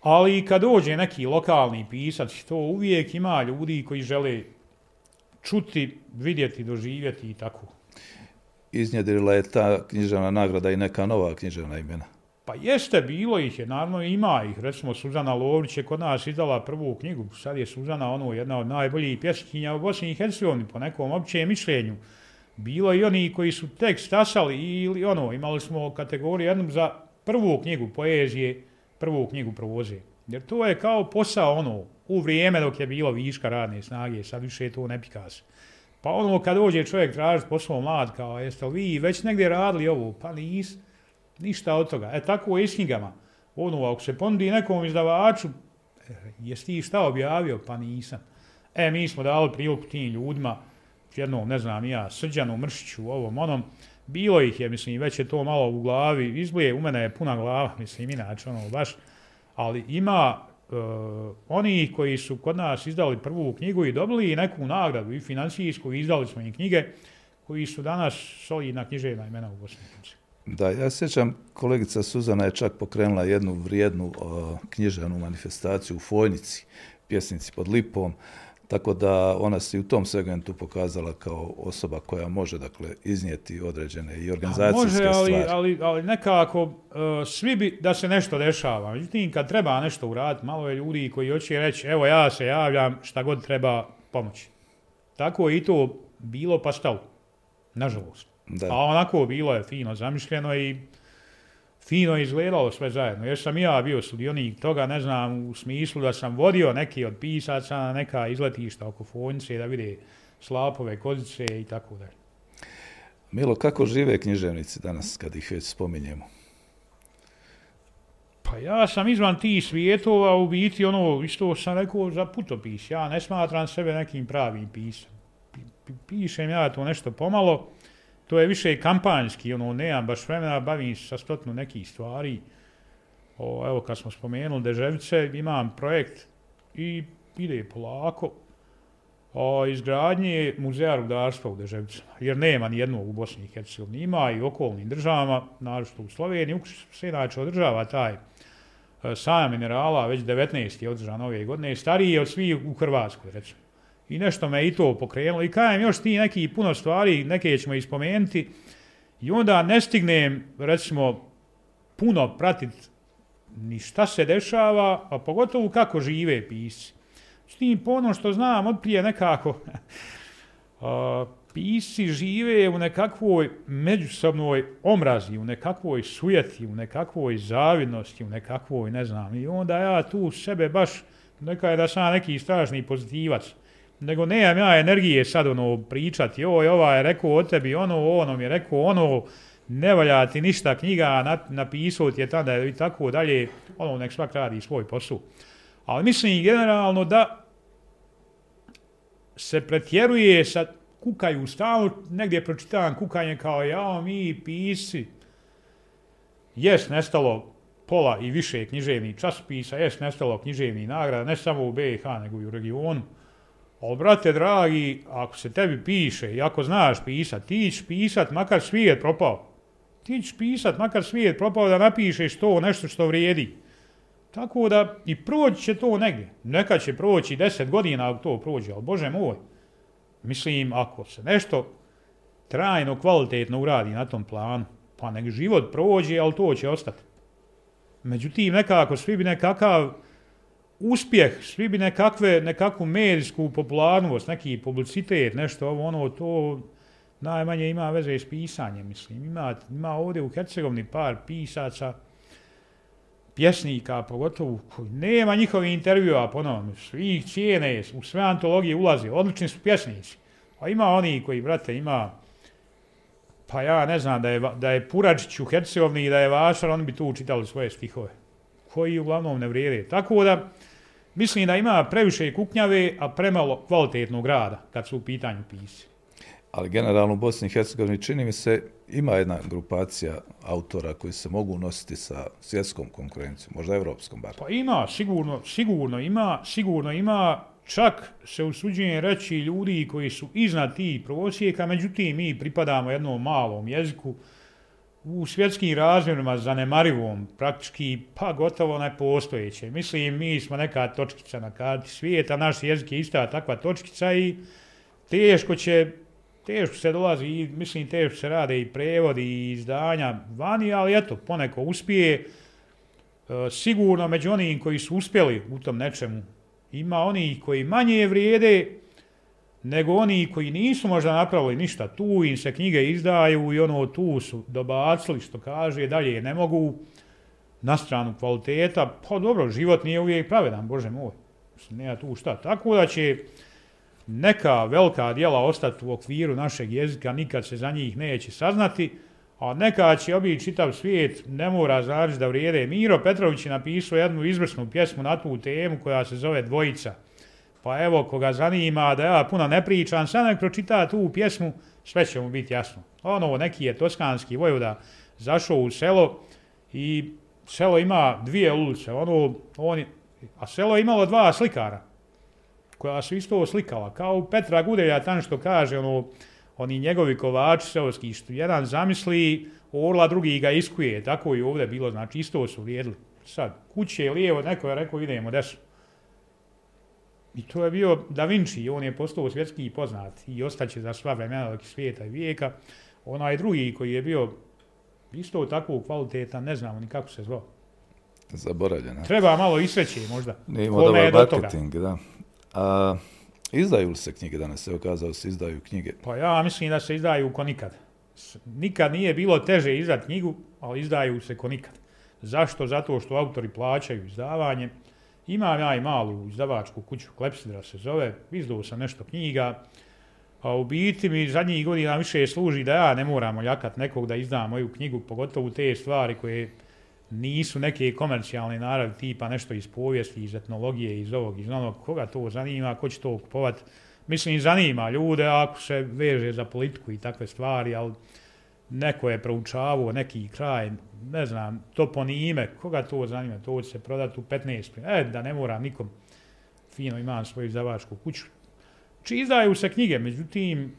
ali kad dođe neki lokalni pisac, to uvijek ima ljudi koji žele čuti, vidjeti, doživjeti i tako. Iznjedrila je ta književna nagrada i neka nova književna imena? Pa jeste, bilo ih je, naravno ima ih. Recimo, Suzana Lovrić je kod nas izdala prvu knjigu. Sad je Suzana ono jedna od najboljih pjesnikinja u Bosni i Hercegovini, po nekom općem mišljenju. Bilo i oni koji su tek stasali ili ono, imali smo kategoriju jednom za prvu knjigu poezije, prvu knjigu provoze. Jer to je kao posao ono, u vrijeme dok je bilo viška radne snage, sad više to ne pika se. Pa ono, kad dođe čovjek tražiti posao mlad, kao jeste li vi već negdje radili ovo? Pa nis, ništa od toga. E tako je i s knjigama. Ono, ako se ponudi nekom izdavaču, e, jesi ti šta objavio? Pa nisam. E, mi smo dali priliku tim ljudima, jednom, ne znam, ja, Srđanu, Mršiću, ovom, onom, bilo ih je, mislim, već je to malo u glavi, izblije, u mene je puna glava, mislim, inače, ono, baš, ali ima uh, oni koji su kod nas izdali prvu knjigu i dobili neku nagradu i financijsku, izdali smo im knjige, koji su danas solidna književna imena u Bosni. Da, ja sjećam, kolegica Suzana je čak pokrenula jednu vrijednu uh, književnu manifestaciju u Fojnici, pjesnici pod Lipom, Tako da ona se u tom segmentu pokazala kao osoba koja može dakle iznijeti određene i organizacijske može, ali, stvari. Ali, ali nekako uh, svi bi da se nešto dešava. Međutim, kad treba nešto uraditi, malo je ljudi koji hoće reći evo ja se javljam, šta god treba pomoći. Tako je i to bilo pa stalo. Nažalost. Da. A onako bilo je fino zamišljeno i fino izgledalo sve zajedno. Jer sam ja bio sudionik toga, ne znam, u smislu da sam vodio neki od pisaca na neka izletišta oko Fonjice da vide slapove, kozice i tako dalje. Milo, kako žive književnici danas kad ih već spominjemo? Pa ja sam izvan tih svijetova, u biti ono, isto sam rekao za putopis. Ja ne smatram sebe nekim pravim pisam. Pišem ja to nešto pomalo, to je više kampanjski, ono, nemam baš vremena, bavim se sa stotnu nekih stvari. O, evo, kad smo spomenuli Deževice, imam projekt i ide polako o izgradnje muzeja rudarstva u Deževicama, jer nema ni jednog u Bosni i Hercegovini, ima i okolnim državama, naročito u Sloveniji, u se inače održava taj e, sajam minerala, već 19. je održan ove godine, stariji je od svih u Hrvatskoj, recimo i nešto me i to pokrenulo. I kajem još ti neki puno stvari, neke ćemo ispomenuti. I onda ne stignem, recimo, puno pratit ni šta se dešava, a pogotovo kako žive pisci. S tim po ono što znam, od prije nekako, a, pisci žive u nekakvoj međusobnoj omrazi, u nekakvoj sujeti, u nekakvoj zavidnosti, u nekakvoj, ne znam, i onda ja tu sebe baš, neka je da sam neki strašni pozitivac, nego nemam ja energije sad ono pričati, oj, ova je rekao o tebi, ono, ono mi je rekao, ono, ne valja ti ništa knjiga, napisao ti je tada i tako dalje, ono, nek svak radi svoj posao. Ali mislim generalno da se pretjeruje sa kukaju stalno, negdje pročitavam kukanje kao ja, mi pisi, jes nestalo pola i više književnih časopisa, jes nestalo književnih nagrada, ne samo u BiH, nego i u regionu. Ali, brate, dragi, ako se tebi piše i ako znaš pisat, ti ćeš pisat, makar svijet propao. Ti ćeš pisat, makar svijet propao da napišeš to nešto što vrijedi. Tako da i proći će to negdje. Neka će proći deset godina ako to prođe, ali bože moj. Mislim, ako se nešto trajno, kvalitetno uradi na tom planu, pa nek život prođe, ali to će ostati. Međutim, nekako svi bi nekakav uspjeh, svi bi nekakve, nekakvu medijsku popularnost, neki publicitet, nešto ovo, ono, to najmanje ima veze s pisanjem, mislim. Ima, ima ovdje u Hercegovini par pisaca, pjesnika, pogotovo, koji nema njihovi intervjua, ponovno, svi ih cijene, u sve antologije ulaze, odlični su pjesnici. A ima oni koji, brate, ima, pa ja ne znam, da je, da je Puračić u Hercegovini i da je Vašar, oni bi tu učitali svoje stihove, koji uglavnom ne vrijede. Tako da, Mislim da ima previše kuknjave, a premalo kvalitetnog rada kad su u pitanju pisi. Ali generalno u Bosni i Hercegovini čini mi se ima jedna grupacija autora koji se mogu nositi sa svjetskom konkurencijom, možda evropskom bar. Pa ima, sigurno, sigurno ima, sigurno ima, čak se usuđujem reći ljudi koji su iznad tih prosjeka, međutim mi pripadamo jednom malom jeziku, u svjetskim razmjerima zanemarivom, praktički pa gotovo nepostojeće. Mislim, mi smo neka točkica na karti svijeta, naš jezik je ista takva točkica i teško će, teško se dolazi, i mislim, teško se rade i prevodi i izdanja vani, ali eto, poneko uspije. E, sigurno među onim koji su uspjeli u tom nečemu, ima oni koji manje vrijede, nego oni koji nisu možda napravili ništa tu, im se knjige izdaju i ono tu su dobacili što kaže, dalje ne mogu na stranu kvaliteta, pa dobro, život nije uvijek pravedan, bože moj, nema tu šta. Tako da će neka velika dijela ostati u okviru našeg jezika, nikad se za njih neće saznati, a neka će obi čitav svijet, ne mora znači da vrijede. Miro Petrović je napisao jednu izvrsnu pjesmu na tu temu koja se zove Dvojica. Pa evo, koga zanima da ja puno ne pričam, sad nek pročita tu pjesmu, sve će mu biti jasno. Ono, neki je toskanski vojvoda zašao u selo i selo ima dvije ulice. Ono, on, a selo je imalo dva slikara koja su isto slikala. Kao Petra Gudelja, tam što kaže, ono, oni njegovi kovači seoski, što jedan zamisli orla, drugi ga iskuje. Tako i ovdje bilo, znači isto su vrijedili. Sad, kuće je lijevo, neko je rekao, idemo desno. I to je bio Da Vinci, on je postao svjetski poznat i ostaće za sva vremena dok svijeta i vijeka. Onaj drugi koji je bio isto tako kvaliteta, ne znamo ni kako se zvao. Zaboravljeno. Treba malo isveće možda. Ne ima dobar marketing, da. A, izdaju li se knjige danas? Evo kazao se izdaju knjige. Pa ja mislim da se izdaju ko nikad. Nikad nije bilo teže izdati knjigu, ali izdaju se ko nikad. Zašto? Zato što autori plaćaju izdavanje. Imam ja i malu izdavačku kuću, Klepsidra se zove, izdao sam nešto knjiga, a u biti mi zadnjih godina više služi da ja ne moram oljakat nekog da izdam moju knjigu, pogotovo te stvari koje nisu neke komercijalne naravi, tipa nešto iz povijesti, iz etnologije, iz ovog, iz onog, koga to zanima, ko će to kupovat. Mislim, zanima ljude ako se veže za politiku i takve stvari, ali neko je proučavao neki kraj, ne znam, to po ime, koga to zanima, to će se prodati u 15 E, da ne mora nikom, fino imam svoju zavačku kuću. Či izdaju se knjige, međutim,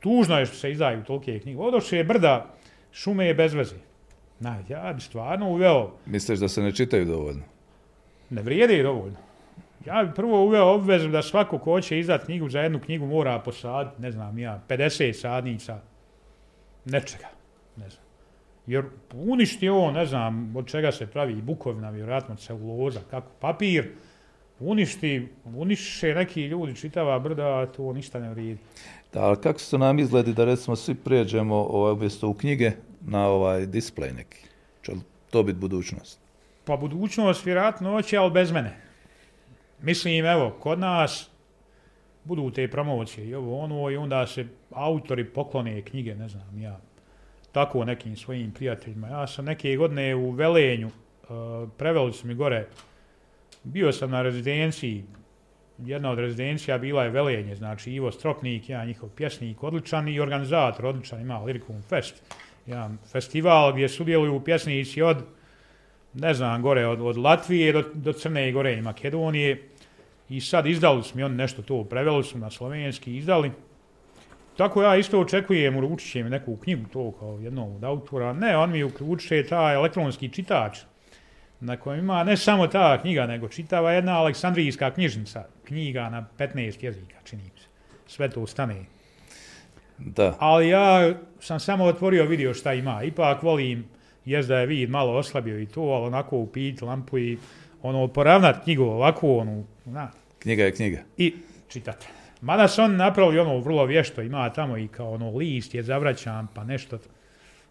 tužno je što se izdaju tolike knjige. Odoše je brda, šume je bez veze. Na, ja bi stvarno uveo... Misliš da se ne čitaju dovoljno? Ne vrijede dovoljno. Ja bi prvo uveo obvezu da svako ko će izdati knjigu za jednu knjigu mora posaditi, ne znam ja, 50 sadnica nečega. Ne znam. Jer uništi ovo, ne znam, od čega se pravi bukovina, vjerojatno celuloza, kako papir, uništi, uniše neki ljudi, čitava brda, to ništa ne vrijedi. Da, ali kako se nam izgledi da recimo svi prijeđemo ovaj, umjesto u knjige na ovaj display neki? Če to biti budućnost? Pa budućnost vjerojatno hoće, ali bez mene. Mislim, evo, kod nas budu te promocije i ovo ono i onda se autori poklone knjige, ne znam, ja, tako nekim svojim prijateljima. Ja sam neke godine u Velenju, uh, preveli su mi gore, bio sam na rezidenciji, jedna od rezidencija bila je Velenje, znači Ivo Stropnik, ja njihov pjesnik, odličan i organizator, odličan, ima Lirikum Fest, jedan festival gdje sudjeluju pjesnici od, ne znam, gore, od, od Latvije do, do Crne Gore i Makedonije. I sad izdali su mi oni nešto to, preveli su na slovenski, izdali. Tako ja isto očekujem, uručit će mi neku knjigu to kao jednog od autora. Ne, on mi uključuje taj elektronski čitač na kojem ima ne samo ta knjiga, nego čitava jedna aleksandrijska knjižnica, knjiga na 15 jezika, čini se. Sve to stane. Da. Ali ja sam samo otvorio, vidio šta ima. Ipak volim, jes da je vid malo oslabio i to, ali onako upit lampu i ono, poravnat knjigu ovako, ono, na. Knjiga je knjiga. I čitati. Mada se on napravili ono vrlo vješto, ima tamo i kao ono list je zavraćan, pa nešto,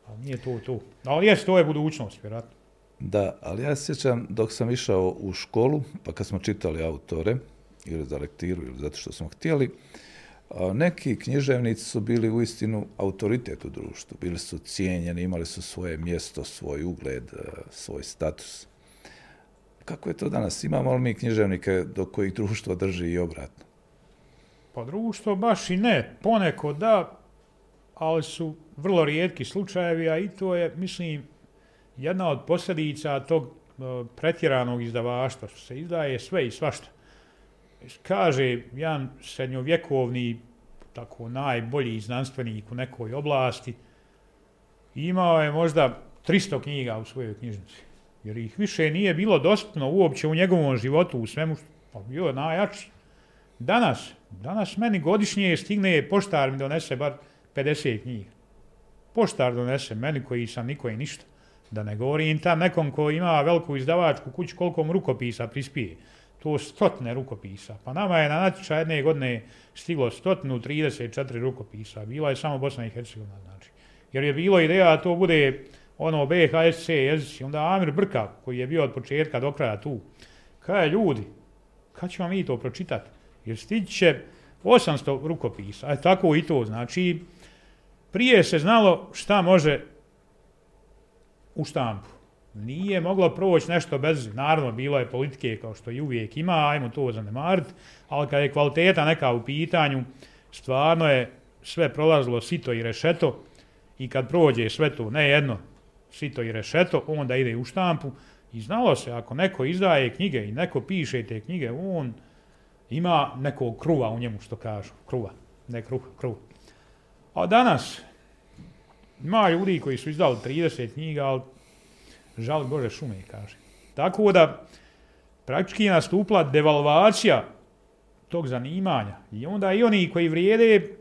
ali nije to to. Ali jes, to je budućnost, vjerojatno. Da, ali ja sjećam dok sam išao u školu, pa kad smo čitali autore, ili za lektiru, ili zato što smo htjeli, neki književnici su bili u istinu autoritet u društvu, bili su cijenjeni, imali su svoje mjesto, svoj ugled, svoj status. Kako je to danas? Imamo li mi književnike do kojih društvo drži i obratno? Pa društvo baš i ne. Poneko da, ali su vrlo rijetki slučajevi, a i to je, mislim, jedna od posljedica tog e, pretjeranog izdavaštva, što se izdaje sve i svašta. Kaže jedan srednjovjekovni, tako najbolji znanstvenik u nekoj oblasti, imao je možda 300 knjiga u svojoj knjižnici. Jer ih više nije bilo dostupno uopće u njegovom životu, u svemu što pa bio je najjači. Danas, danas meni godišnje stigne poštar mi donese bar 50 knjiga. Poštar donese meni koji sam niko i ništa. Da ne govorim tam nekom ko ima veliku izdavačku kuću koliko mu rukopisa prispije. To stotne rukopisa. Pa nama je na natječaj jedne godine stiglo stotnu 34 rukopisa. Bila je samo Bosna i Hercegovina. Znači. Jer je bilo ideja da to bude ono BHSC jezici. Onda Amir Brka koji je bio od početka do kraja tu. Kaj ljudi, kad ćemo mi to pročitati? Jer stići će 800 rukopisa. A tako i to. Znači, prije se znalo šta može u štampu. Nije moglo proći nešto bez, naravno, bilo je politike kao što i uvijek ima, ajmo to zanemariti, ali kad je kvaliteta neka u pitanju, stvarno je sve prolazilo sito i rešeto i kad prođe sve to, ne jedno, sito i rešeto, onda ide u štampu i znalo se, ako neko izdaje knjige i neko piše te knjige, on ima nekog kruva u njemu, što kažu, kruva, ne kruh, kruv. A danas, ima ljudi koji su izdali 30 knjiga, ali žal Bože šume, kaže. Tako da, praktički je nastupla devalvacija tog zanimanja. I onda i oni koji vrijede,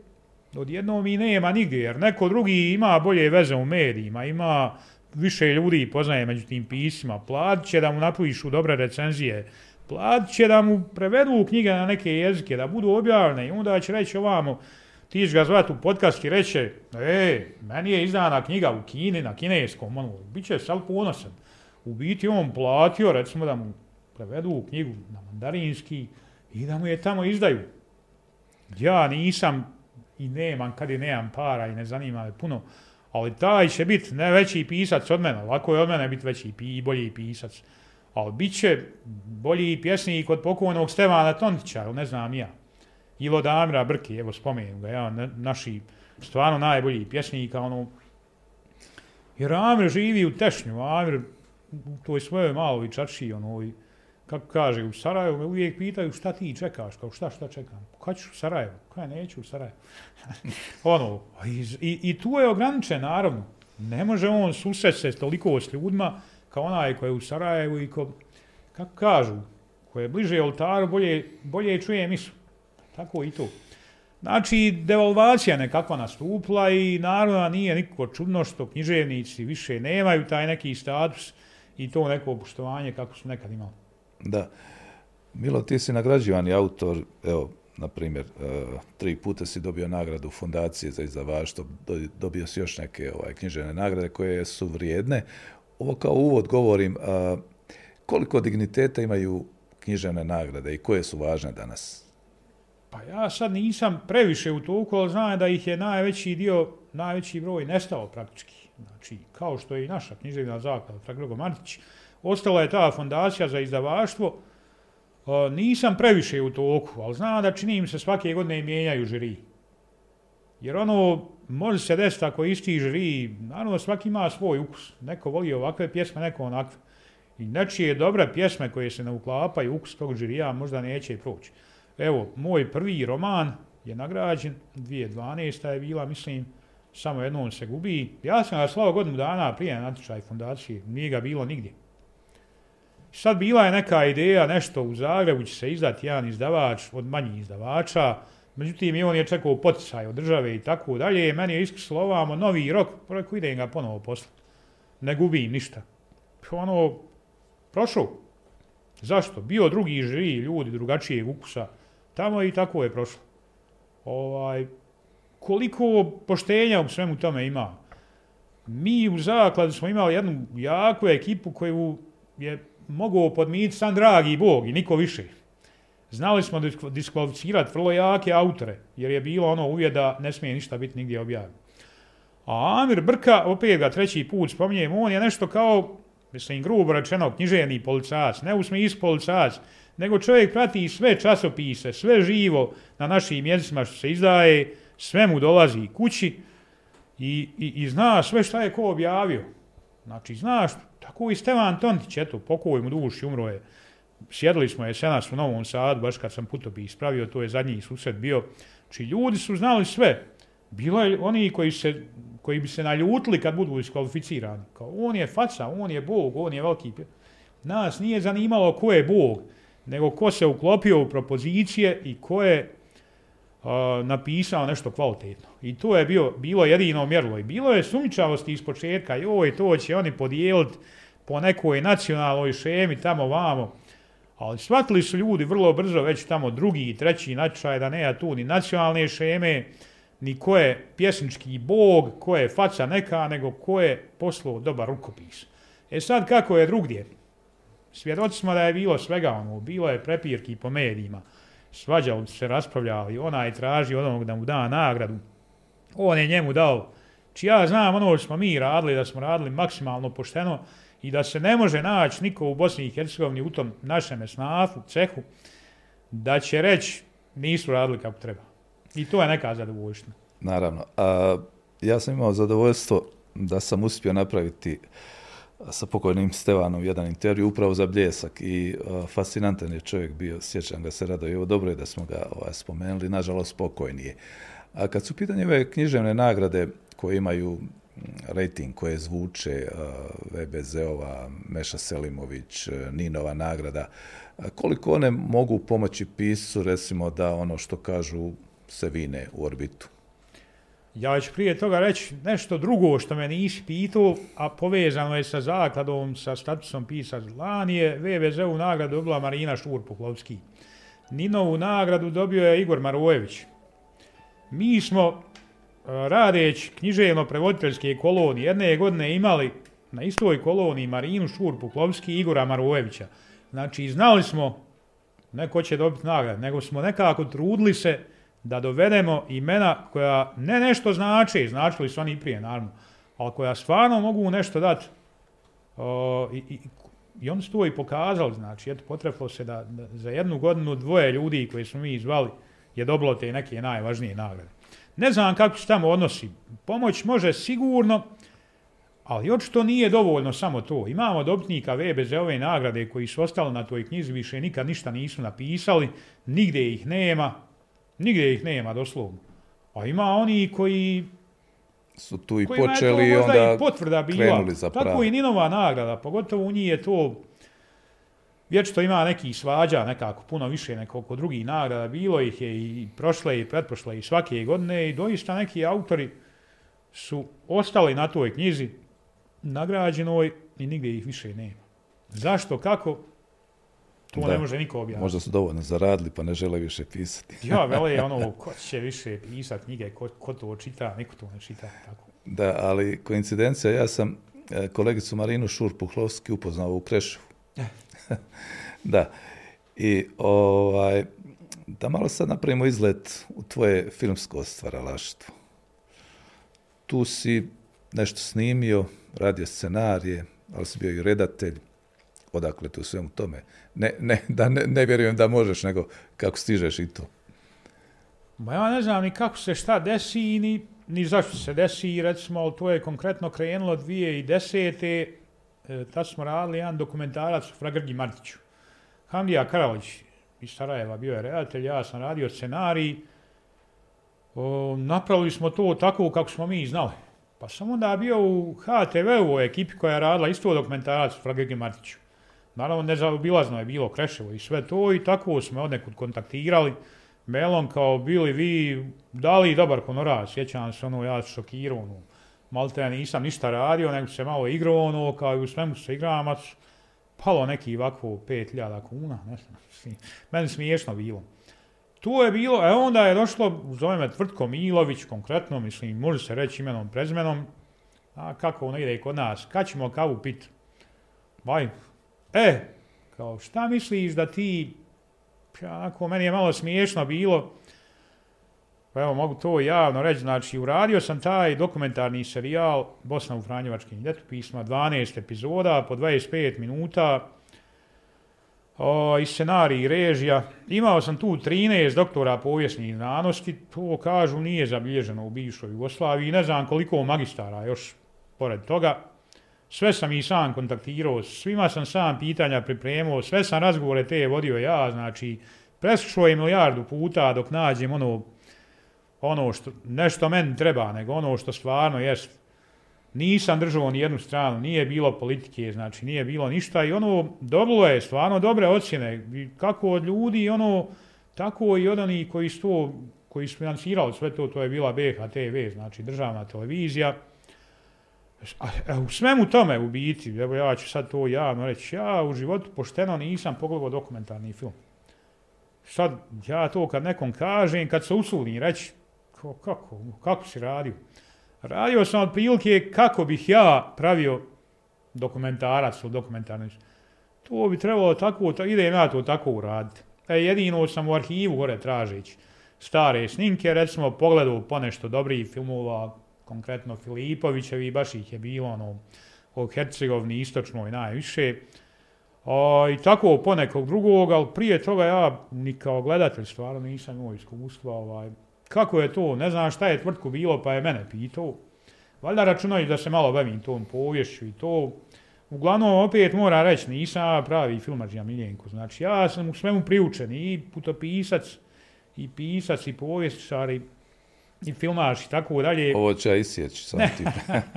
odjednom i nema nigdje, jer neko drugi ima bolje veze u medijima, ima više ljudi poznaje među tim pisima, platit će da mu napišu dobre recenzije, platit će da mu prevedu knjige na neke jezike, da budu objavljene i onda će reći ovamo, ti ga zvati u podcast i reće, e, meni je izdana knjiga u Kini, na kineskom, ono, bit će sal ponosan. U biti on platio, recimo da mu prevedu knjigu na mandarinski i da mu je tamo izdaju. Ja nisam i nemam, kad je nemam para i ne zanima me puno, ali taj će biti ne veći pisac od mene, lako je od mene biti veći i bolji pisac, ali bit će bolji pjesnik od pokojnog Stevana Tontića, ne znam ja. Ili od Amira Brki, evo spomenu ga, ja, naši stvarno najbolji pjesnika, ono, jer Amir živi u Tešnju, Amir u toj svojoj maloj čači, ono, i, kako kaže, u Sarajevu me uvijek pitaju šta ti čekaš, kao šta, šta čekam, ću u Sarajevu, kaj neću u Sarajevu. ono, i, i, i tu je ograničen, naravno, ne može on susret se toliko s ljudima, kao onaj koji je u Sarajevu i ko, kako kažu, ko je bliže oltaru, bolje, bolje čuje misu. Tako i to. Znači, devalvacija nekakva nastupla i naravno nije nikako čudno što književnici više nemaju taj neki status i to neko opuštovanje kako su nekad imali. Da. Milo, ti si nagrađivani autor, evo, na primjer, e, tri puta si dobio nagradu fondacije za izdavaštvo, dobio si još neke ovaj, knjižene nagrade koje su vrijedne. Ovo kao uvod govorim, e, koliko digniteta imaju knjižene nagrade i koje su važne danas? Pa ja sad nisam previše u toku, ali znam da ih je najveći dio, najveći broj nestao praktički. Znači, kao što je i naša književna zaklada, Fragrogo Martić, ostala je ta fondacija za izdavaštvo. Nisam previše u toku, ali znam da čini im se svake godine mijenjaju žiri. Jer ono, može se desiti ako isti žiri, naravno svaki ima svoj ukus. Neko voli ovakve pjesme, neko onakve. I nečije dobre pjesme koje se ne uklapaju ukus tog žirija možda neće proći. Evo, moj prvi roman je nagrađen, 2012. je bila, mislim, samo jednom se gubi. Ja sam ga slao godinu dana prije natječaj fundacije, nije ga bilo nigdje. Sad bila je neka ideja, nešto u Zagrebu će se izdati jedan izdavač od manjih izdavača, međutim i on je čekao poticaj od države i tako dalje. Meni je iskrslo ovamo novi rok, preko idem ga ponovo poslati. Ne gubim ništa. Ono, prošao. Zašto? Bio drugi živi ljudi, drugačijeg ukusa tamo i tako je prošlo. Ovaj, koliko poštenja u svemu tome ima? Mi u zakladu smo imali jednu jaku ekipu koju je mogao podmiti sam dragi Bog i niko više. Znali smo diskvalificirati vrlo jake autore, jer je bilo ono uvijed da ne smije ništa biti nigdje objavljeno. A Amir Brka, opet ga treći put spominjem, on je nešto kao, mislim, grubo rečeno, knjiženi policajac, ne u smislu policajac, nego čovjek prati sve časopise, sve živo na našim jezicima što se izdaje, sve mu dolazi kući I, i, I zna sve šta je ko objavio. Znači, znaš, tako i Stevan Tontić, eto, pokoj mu duši, umro je. Sjedli smo jesenas u Novom Sadu, baš kad sam putopi ispravio, to je zadnji susret bio. Znači, ljudi su znali sve. Bilo je oni koji, se, koji bi se naljutili kad budu iskvalificirani. Kao, on je faca, on je bog, on je veliki... Nas nije zanimalo ko je bog, nego ko se uklopio u propozicije i ko je napisao nešto kvalitetno. I to je bio, bilo jedino mjerlo. I bilo je sumničavosti iz početka, joj, to će oni podijeliti po nekoj nacionalnoj šemi tamo vamo. Ali shvatili su ljudi vrlo brzo, već tamo drugi i treći načaj da nema tu ni nacionalne šeme, ni ko je pjesnički bog, ko je faca neka, nego ko je poslao dobar rukopis. E sad kako je drugdje? Svjedoci smo da je bilo svega ono, bilo je prepirki po medijima, svađali se, raspravljali, ona je traži od onog da mu da nagradu, on je njemu dao, či ja znam ono što smo mi radili, da smo radili maksimalno pošteno i da se ne može naći niko u Bosni i Hercegovini u tom našem snafu, cehu, da će reći nisu radili kako treba. I to je neka zadovoljština. Naravno. A, ja sam imao zadovoljstvo da sam uspio napraviti sa pokojnim Stevanom jedan intervju upravo za bljesak i uh, fascinantan je čovjek bio, sjećam ga se rado i ovo dobro je da smo ga ovaj, spomenuli, nažalost pokojnije. A kad su pitanje ove književne nagrade koje imaju rating koje zvuče e, uh, VBZ-ova, Meša Selimović, e, Ninova nagrada, koliko one mogu pomoći pisu, recimo da ono što kažu se vine u orbitu? Ja ću prije toga reći nešto drugo što me nisi pitao, a povezano je sa zakladom, sa statusom pisac Lanije. VVZ-u nagradu dobila Marina Štur-Puklovski. Ninovu nagradu dobio je Igor Marojević. Mi smo, e, radeć književno-prevoditeljske kolonije, jedne godine imali na istoj koloniji Marinu Štur-Puklovski i Igora Marojevića. Znači, znali smo neko će dobiti nagradu, nego smo nekako trudili se da dovedemo imena koja ne nešto znači, značili su oni prije, naravno, ali koja stvarno mogu nešto dati. O, i, i, I on su to i pokazali, znači, eto, potrefilo se da, da za jednu godinu dvoje ljudi koji smo mi izvali je dobilo te neke najvažnije nagrade. Ne znam kako se tamo odnosi. Pomoć može sigurno, ali očito nije dovoljno samo to. Imamo dobitnika VBZ ove nagrade koji su ostali na toj knjizi, više nikad ništa nisu napisali, nigde ih nema, Nigdje ih nema, doslovno. A ima oni koji... Su tu i počeli i onda i potvrda bila. krenuli za pravi. Tako i Ninova nagrada, pogotovo u njih je to... Vječito ima neki svađa nekako, puno više nekoliko drugih nagrada. Bilo ih je i prošle i pretprošle i svake godine i doista neki autori su ostali na toj knjizi nagrađenoj i nigdje ih više nema. Zašto, kako, To da. ne može niko objaviti. Možda su dovoljno zaradili pa ne žele više pisati. ja, vele je ono, ko će više pisati knjige, ko, ko to čita, niko to ne čita. Tako. Da, ali koincidencija, ja sam e, kolegicu Marinu Šur-Puhlovski upoznao u Krešovu. da. I ovaj, da malo sad napravimo izlet u tvoje filmsko stvaralaštvo. Tu si nešto snimio, radio scenarije, ali si bio i redatelj odakle tu svemu tome. Ne, ne, da ne, ne vjerujem da možeš, nego kako stižeš i to. Ma ja ne znam ni kako se šta desi, ni, ni zašto se desi, recimo, ali to je konkretno krenulo 2010. E, tad smo radili jedan dokumentarac u Fragrgi Martiću. Hamdija Karalić iz Sarajeva bio je redatelj, ja sam radio scenarij. O, napravili smo to tako kako smo mi znali. Pa sam onda bio u HTV-u ekipi koja je radila isto dokumentarac u Fragrgi Martiću. Naravno, nezaobilazno je bilo Kreševo i sve to i tako smo od nekud kontaktirali. Melon kao bili vi dali dobar honorar, sjećam se ono, ja šokirao, ono, malo te ja nisam ništa radio, nego se malo igrao, ono, kao i u svemu se igramac, palo neki ovako 5000 kuna, ne znam, meni smiješno bilo. Tu je bilo, e onda je došlo, zove me Tvrtko Milović, konkretno, mislim, može se reći imenom, prezmenom, a kako ono ide i kod nas, kad ćemo kavu pit? Vaj, E, kao šta misliš da ti, pa ako meni je malo smiješno bilo, pa evo mogu to javno reći, znači uradio sam taj dokumentarni serijal Bosna u Franjevačkim ljetopisma, 12 epizoda po 25 minuta, o, i scenarij i režija. Imao sam tu 13 doktora povijesnih znanosti, to kažu nije zabilježeno u bivšoj Jugoslaviji, ne znam koliko magistara još pored toga. Sve sam i sam kontaktirao, svima sam sam pitanja pripremao, sve sam razgovore te vodio ja, znači preslušao je milijardu puta dok nađem ono, ono što, nešto meni treba, nego ono što stvarno jest nisam držao ni jednu stranu, nije bilo politike, znači nije bilo ništa i ono dobilo je stvarno dobre ocjene, kako od ljudi, ono, tako i od onih koji su to, koji su financirali sve to, to je bila BHTV, znači državna televizija. A, u svemu tome u biti, evo ja ću sad to javno reći, ja u životu pošteno nisam pogledao dokumentarni film. Sad, ja to kad nekom kažem, kad se usudim reći, kako, kako si radio? Radio sam od prilike kako bih ja pravio dokumentarac ili dokumentarni. To bi trebalo tako, ta, idem ja to tako uraditi. E, jedino sam u arhivu gore tražeći stare snimke, recimo pogledao ponešto dobrih filmova, konkretno Filipovićevi, baš ih je bilo ono, o Hercegovni istočnoj najviše. O, I tako ponekog drugog, ali prije toga ja ni kao gledatelj stvarno nisam imao iskustva, ovaj, kako je to, ne znam šta je tvrtku bilo, pa je mene pitao. Valjda računaju da se malo bavim tom povješću i to. Uglavnom, opet mora reći, nisam pravi filmar Miljenko. Znači, ja sam u svemu priučen i putopisac, i pisac, i povješćar, i, i filmaš i tako dalje. Ovo će ja isjeći sam ti.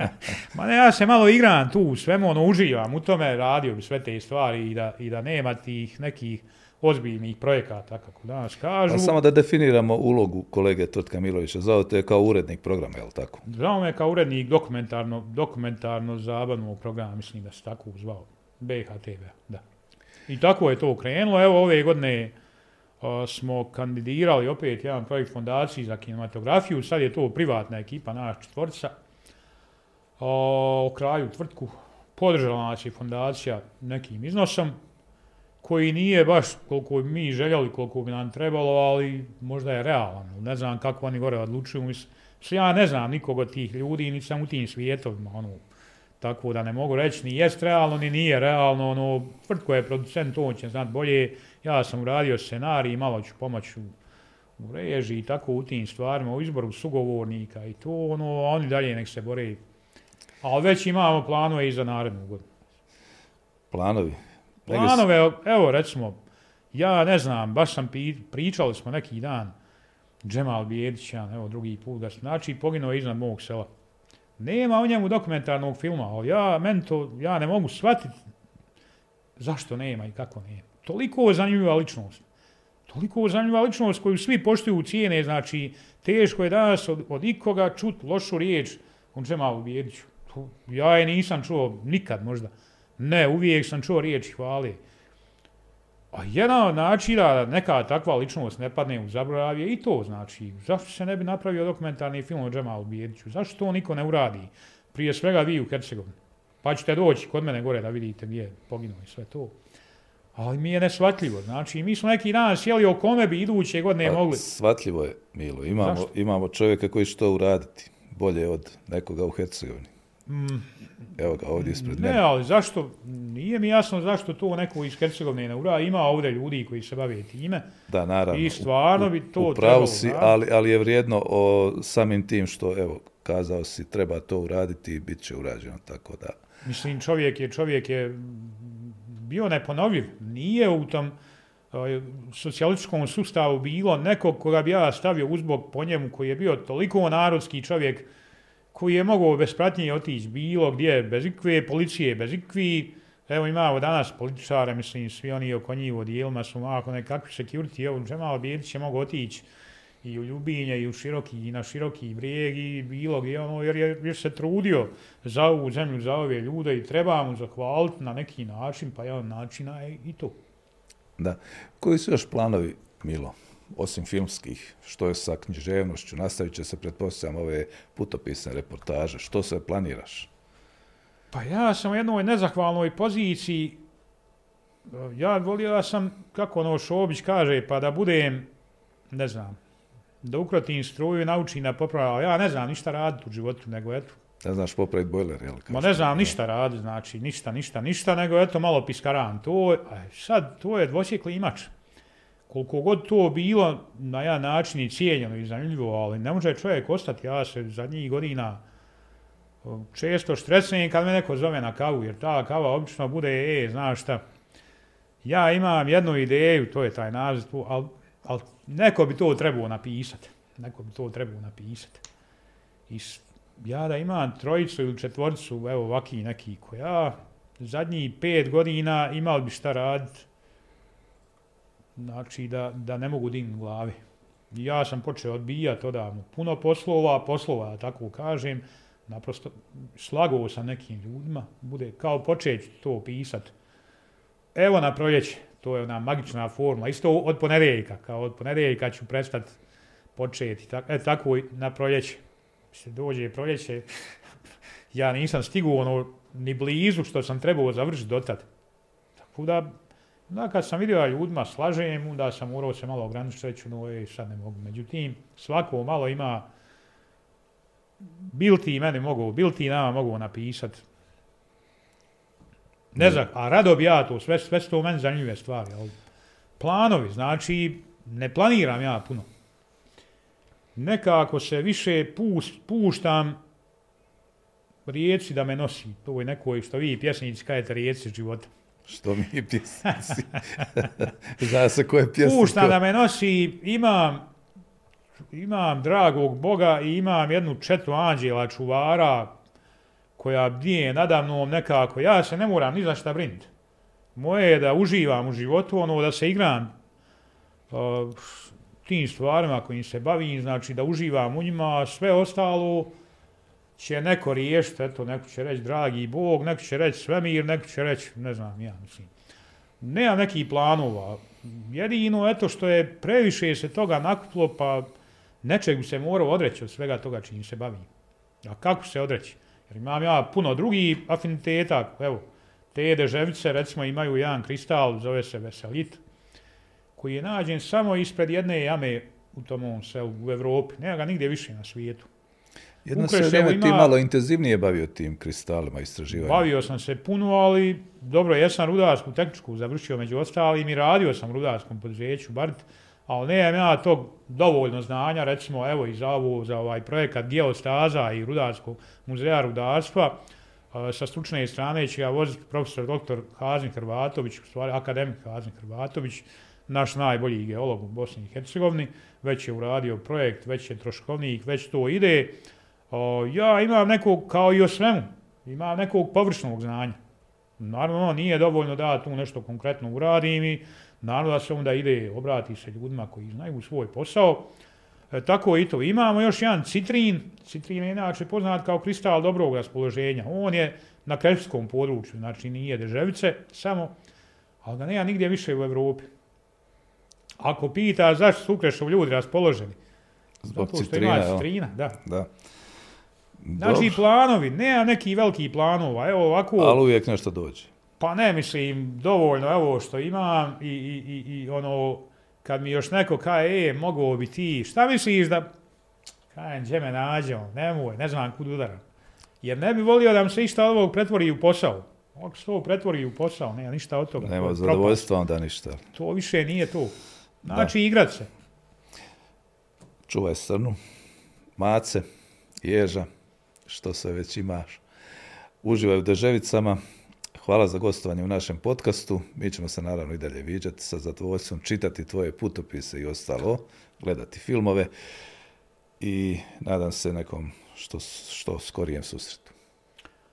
Ma ne, ja se malo igram tu, svemu ono uživam, u tome radio bi sve te stvari i da, i da nema tih nekih ozbiljnih projekata, kako danas kažu. Pa samo da definiramo ulogu kolege Tvrtka Milovića, zao te kao urednik programa, je li tako? Zvao me kao urednik dokumentarno, dokumentarno zabavnog programa, mislim da se tako zvao, BHTV, da. I tako je to krenulo, evo ove godine a, smo kandidirali opet jedan projekt fondaciji za kinematografiju, sad je to privatna ekipa, naš četvorca, o kraju tvrtku, podržala nas je fondacija nekim iznosom, koji nije baš koliko bi mi željeli, koliko bi nam trebalo, ali možda je realan. Ne znam kako oni gore odlučuju. Mislim, ja ne znam nikog od tih ljudi, ni sam u tim svijetovima. Ono, tako da ne mogu reći ni jest realno, ni nije realno. Ono, tvrtko je producent, on će znat bolje. Ja sam uradio scenarij, malo ću pomoći u, u režiji i tako u tim stvarima, u izboru sugovornika i to, ono, oni dalje nek se bore. Ali već imamo planove i za narednu godinu. Planovi? Planove, evo recimo, ja ne znam, baš sam pričali smo neki dan, Džemal Bijedićan, evo drugi put, da znači poginuo iznad mog sela. Nema o njemu dokumentarnog filma, ali ja, men to, ja ne mogu shvatiti zašto nema i kako nema. Toliko zanimljiva ličnost. Toliko zanimljiva ličnost koju svi poštuju u cijene, znači teško je danas od, od ikoga čut lošu riječ o Džemalu Bijediću. Ja je nisam čuo nikad možda. Ne, uvijek sam čuo riječi hvale. A jedan od načina da neka takva ličnost ne padne u zaboravje i to znači. Zašto se ne bi napravio dokumentarni film o Džemalu Bijediću? Zašto to niko ne uradi? Prije svega vi u Hercegovini. Pa ćete doći kod mene gore da vidite gdje je poginuo i sve to. Ali mi je nesvatljivo. Znači, mi smo neki dan sjeli o kome bi iduće godine pa, mogli. Svatljivo je, Milo. Imamo, imamo čovjeka koji će to uraditi bolje od nekoga u Hercegovini. Mm, Evo ga ovdje ispred ne, mene. Ne, ali zašto, nije mi jasno zašto to neko iz Hercegovine ne ura. Ima ovdje ljudi koji se bave time. Da, naravno. I stvarno bi to u, trebalo. Si, ali, ali je vrijedno o samim tim što, evo, kazao si, treba to uraditi i bit će urađeno, tako da. Mislim, čovjek je, čovjek je bio neponovljiv. Nije u tom socijalističkom sustavu bilo nekog koga bi ja stavio uzbog po njemu, koji je bio toliko narodski čovjek, koji je mogao bez pratnje otići bilo gdje, bez ikve policije, bez ikvi, evo imamo danas političare, mislim, svi oni oko njih u dijelima su ako nekakvi security, evo Džemal Bijedić je mogao otići i u Ljubinje, i u široki, i na široki brijeg, i bilo gdje, ono, jer je, jer se trudio za ovu zemlju, za ove ljude i treba mu zahvaliti na neki način, pa jedan načina je i to. Da. Koji su još planovi, Milo? Osim filmskih, što je sa književnošću, nastavit će se, pretpostavljam, ove putopisne reportaže. Što se planiraš? Pa ja sam u jednoj nezahvalnoj poziciji. Ja volio sam, kako ono Šobić kaže, pa da budem, ne znam, da ukrotim struju i naučim da popravljam. Ja ne znam ništa raditi u životu, nego eto, Ne znaš popraviti bojler, jel? Ma ne znam ništa radi, znači ništa, ništa, ništa, nego eto malo piskaran. To, aj, sad, to je dvosjekli imač. Koliko god to bilo na jedan način i cijenjeno i zanimljivo, ali ne može čovjek ostati. Ja se zadnjih godina e, često štresujem kad me neko zove na kavu, jer ta kava obično bude, e, znaš šta, ja imam jednu ideju, to je taj naziv, ali, al neko bi to trebao napisati. Neko bi to trebao napisati. I ja da imam trojicu ili četvoricu, evo ovaki neki koja, zadnjih pet godina imali bi šta raditi, znači da, da ne mogu dignuti glavi. Ja sam počeo odbijati odavno puno poslova, poslova, tako kažem, naprosto slagao sam nekim ljudima, bude kao početi to pisat. Evo na proljeće, to je ona magična forma, isto od ponedeljka, kao od ponedeljka ću prestati početi, tako, e, tako na proljeće se dođe proljeće, ja nisam stigu ono, ni blizu što sam trebao završiti dotad. Tako da, da kad sam vidio ljudima slažem, onda sam morao se malo ograničiti, reći, no, ej, sad ne mogu. Međutim, svako malo ima, bil ti mene mogu, bil ti nama mogu napisati. Ne znam, a rado bi ja to, sve, sve su to u meni zanimljive stvari. Ali planovi, znači, ne planiram ja puno nekako se više pust, puštam rijeci da me nosi. To je neko što vi pjesnici kajete rijeci života. Što mi pjesnici? Zna se koje pjesnici? Pušta da me nosi, imam, imam dragog Boga i imam jednu četu anđela čuvara koja bdije nadamnom nekako. Ja se ne moram ni za šta brinuti. Moje je da uživam u životu, ono da se igram uh, tim stvarima kojim se bavim, znači da uživam u njima, sve ostalo će neko riješiti, eto, neko će reći dragi Bog, neko će reći svemir, neko će reći, ne znam, ja mislim. Nemam nekih planova. Jedino, eto, što je previše se toga nakuplo, pa nečeg bi se morao odreći od svega toga čim se bavim. A kako se odreći? Jer imam ja puno drugih afiniteta, evo, te deževice, recimo, imaju jedan kristal, zove se Veselit, koji je nađen samo ispred jedne jame u tom ovom selu, u Evropi. Nema ga nigdje više na svijetu. Jedno se vrijeme ima... ti malo intenzivnije bavio tim kristalima istraživanjima. Bavio sam se puno, ali dobro, ja sam rudarsku tehničku završio među ostalim i radio sam rudarskom podzeću, bar, ali ne ja tog dovoljno znanja, recimo, evo i za, ovo, za ovaj projekat Geostaza i Rudarskog muzeja rudarstva, sa stručne strane će ga voziti profesor dr. Hazin Hrvatović, u stvari akademik Hazin Hrvatović, naš najbolji geolog u Bosni i Hercegovini, već je uradio projekt, već je troškovnik, već to ide. O, ja imam nekog, kao i o svemu, imam nekog površnog znanja. Naravno, nije dovoljno da tu nešto konkretno uradim i naravno da se onda ide, obrati se ljudima koji znaju svoj posao. E, tako i to. Imamo još jedan citrin. Citrin je inače poznat kao kristal dobrog raspoloženja. On je na krepskom području, znači nije državice, samo, ali ga nema nigdje više u Evropi. Ako pita zašto su Ukrešov ljudi raspoloženi, Zbog zato što citrina, ima citrina, da. da. Znači Dobro. planovi, nema neki veliki planova, evo ovako... Ali uvijek nešto dođe. Pa ne, mislim, dovoljno evo što imam i, i, i, i ono, kad mi još neko kaže, e, mogu bi ti, šta misliš da... Kajem, gdje me nađemo, nemoj, ne znam kud udaram. Jer ne bi volio da mi se išta ovog pretvori u posao. Ako se to pretvori u posao, nema ništa od toga. Nema zadovoljstva onda ništa. To više nije to. Znači da. igrat se. Čuvaj srnu, mace, ježa, što se već imaš. Uživaj u deževicama. Hvala za gostovanje u našem podcastu. Mi ćemo se naravno i dalje viđati sa zadovoljstvom, čitati tvoje putopise i ostalo, gledati filmove i nadam se nekom što, što skorijem susretu.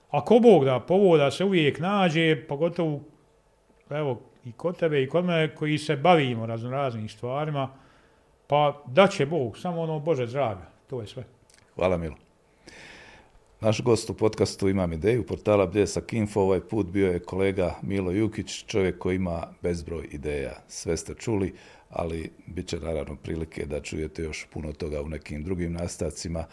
Ako Bog da povoda se uvijek nađe, pogotovo evo, i kod tebe i kod mene koji se bavimo razno raznim stvarima, pa da će Bog, samo ono Bože zdravlja, to je sve. Hvala Milo. Naš gost u podcastu Imam ideju, portala Bljesak Info, ovaj put bio je kolega Milo Jukić, čovjek koji ima bezbroj ideja. Sve ste čuli, ali bit će naravno prilike da čujete još puno toga u nekim drugim nastavcima.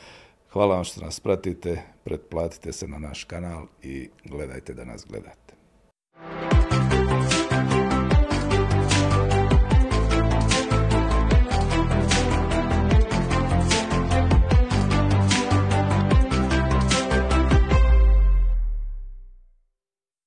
Hvala vam što nas pratite, pretplatite se na naš kanal i gledajte da nas gledate.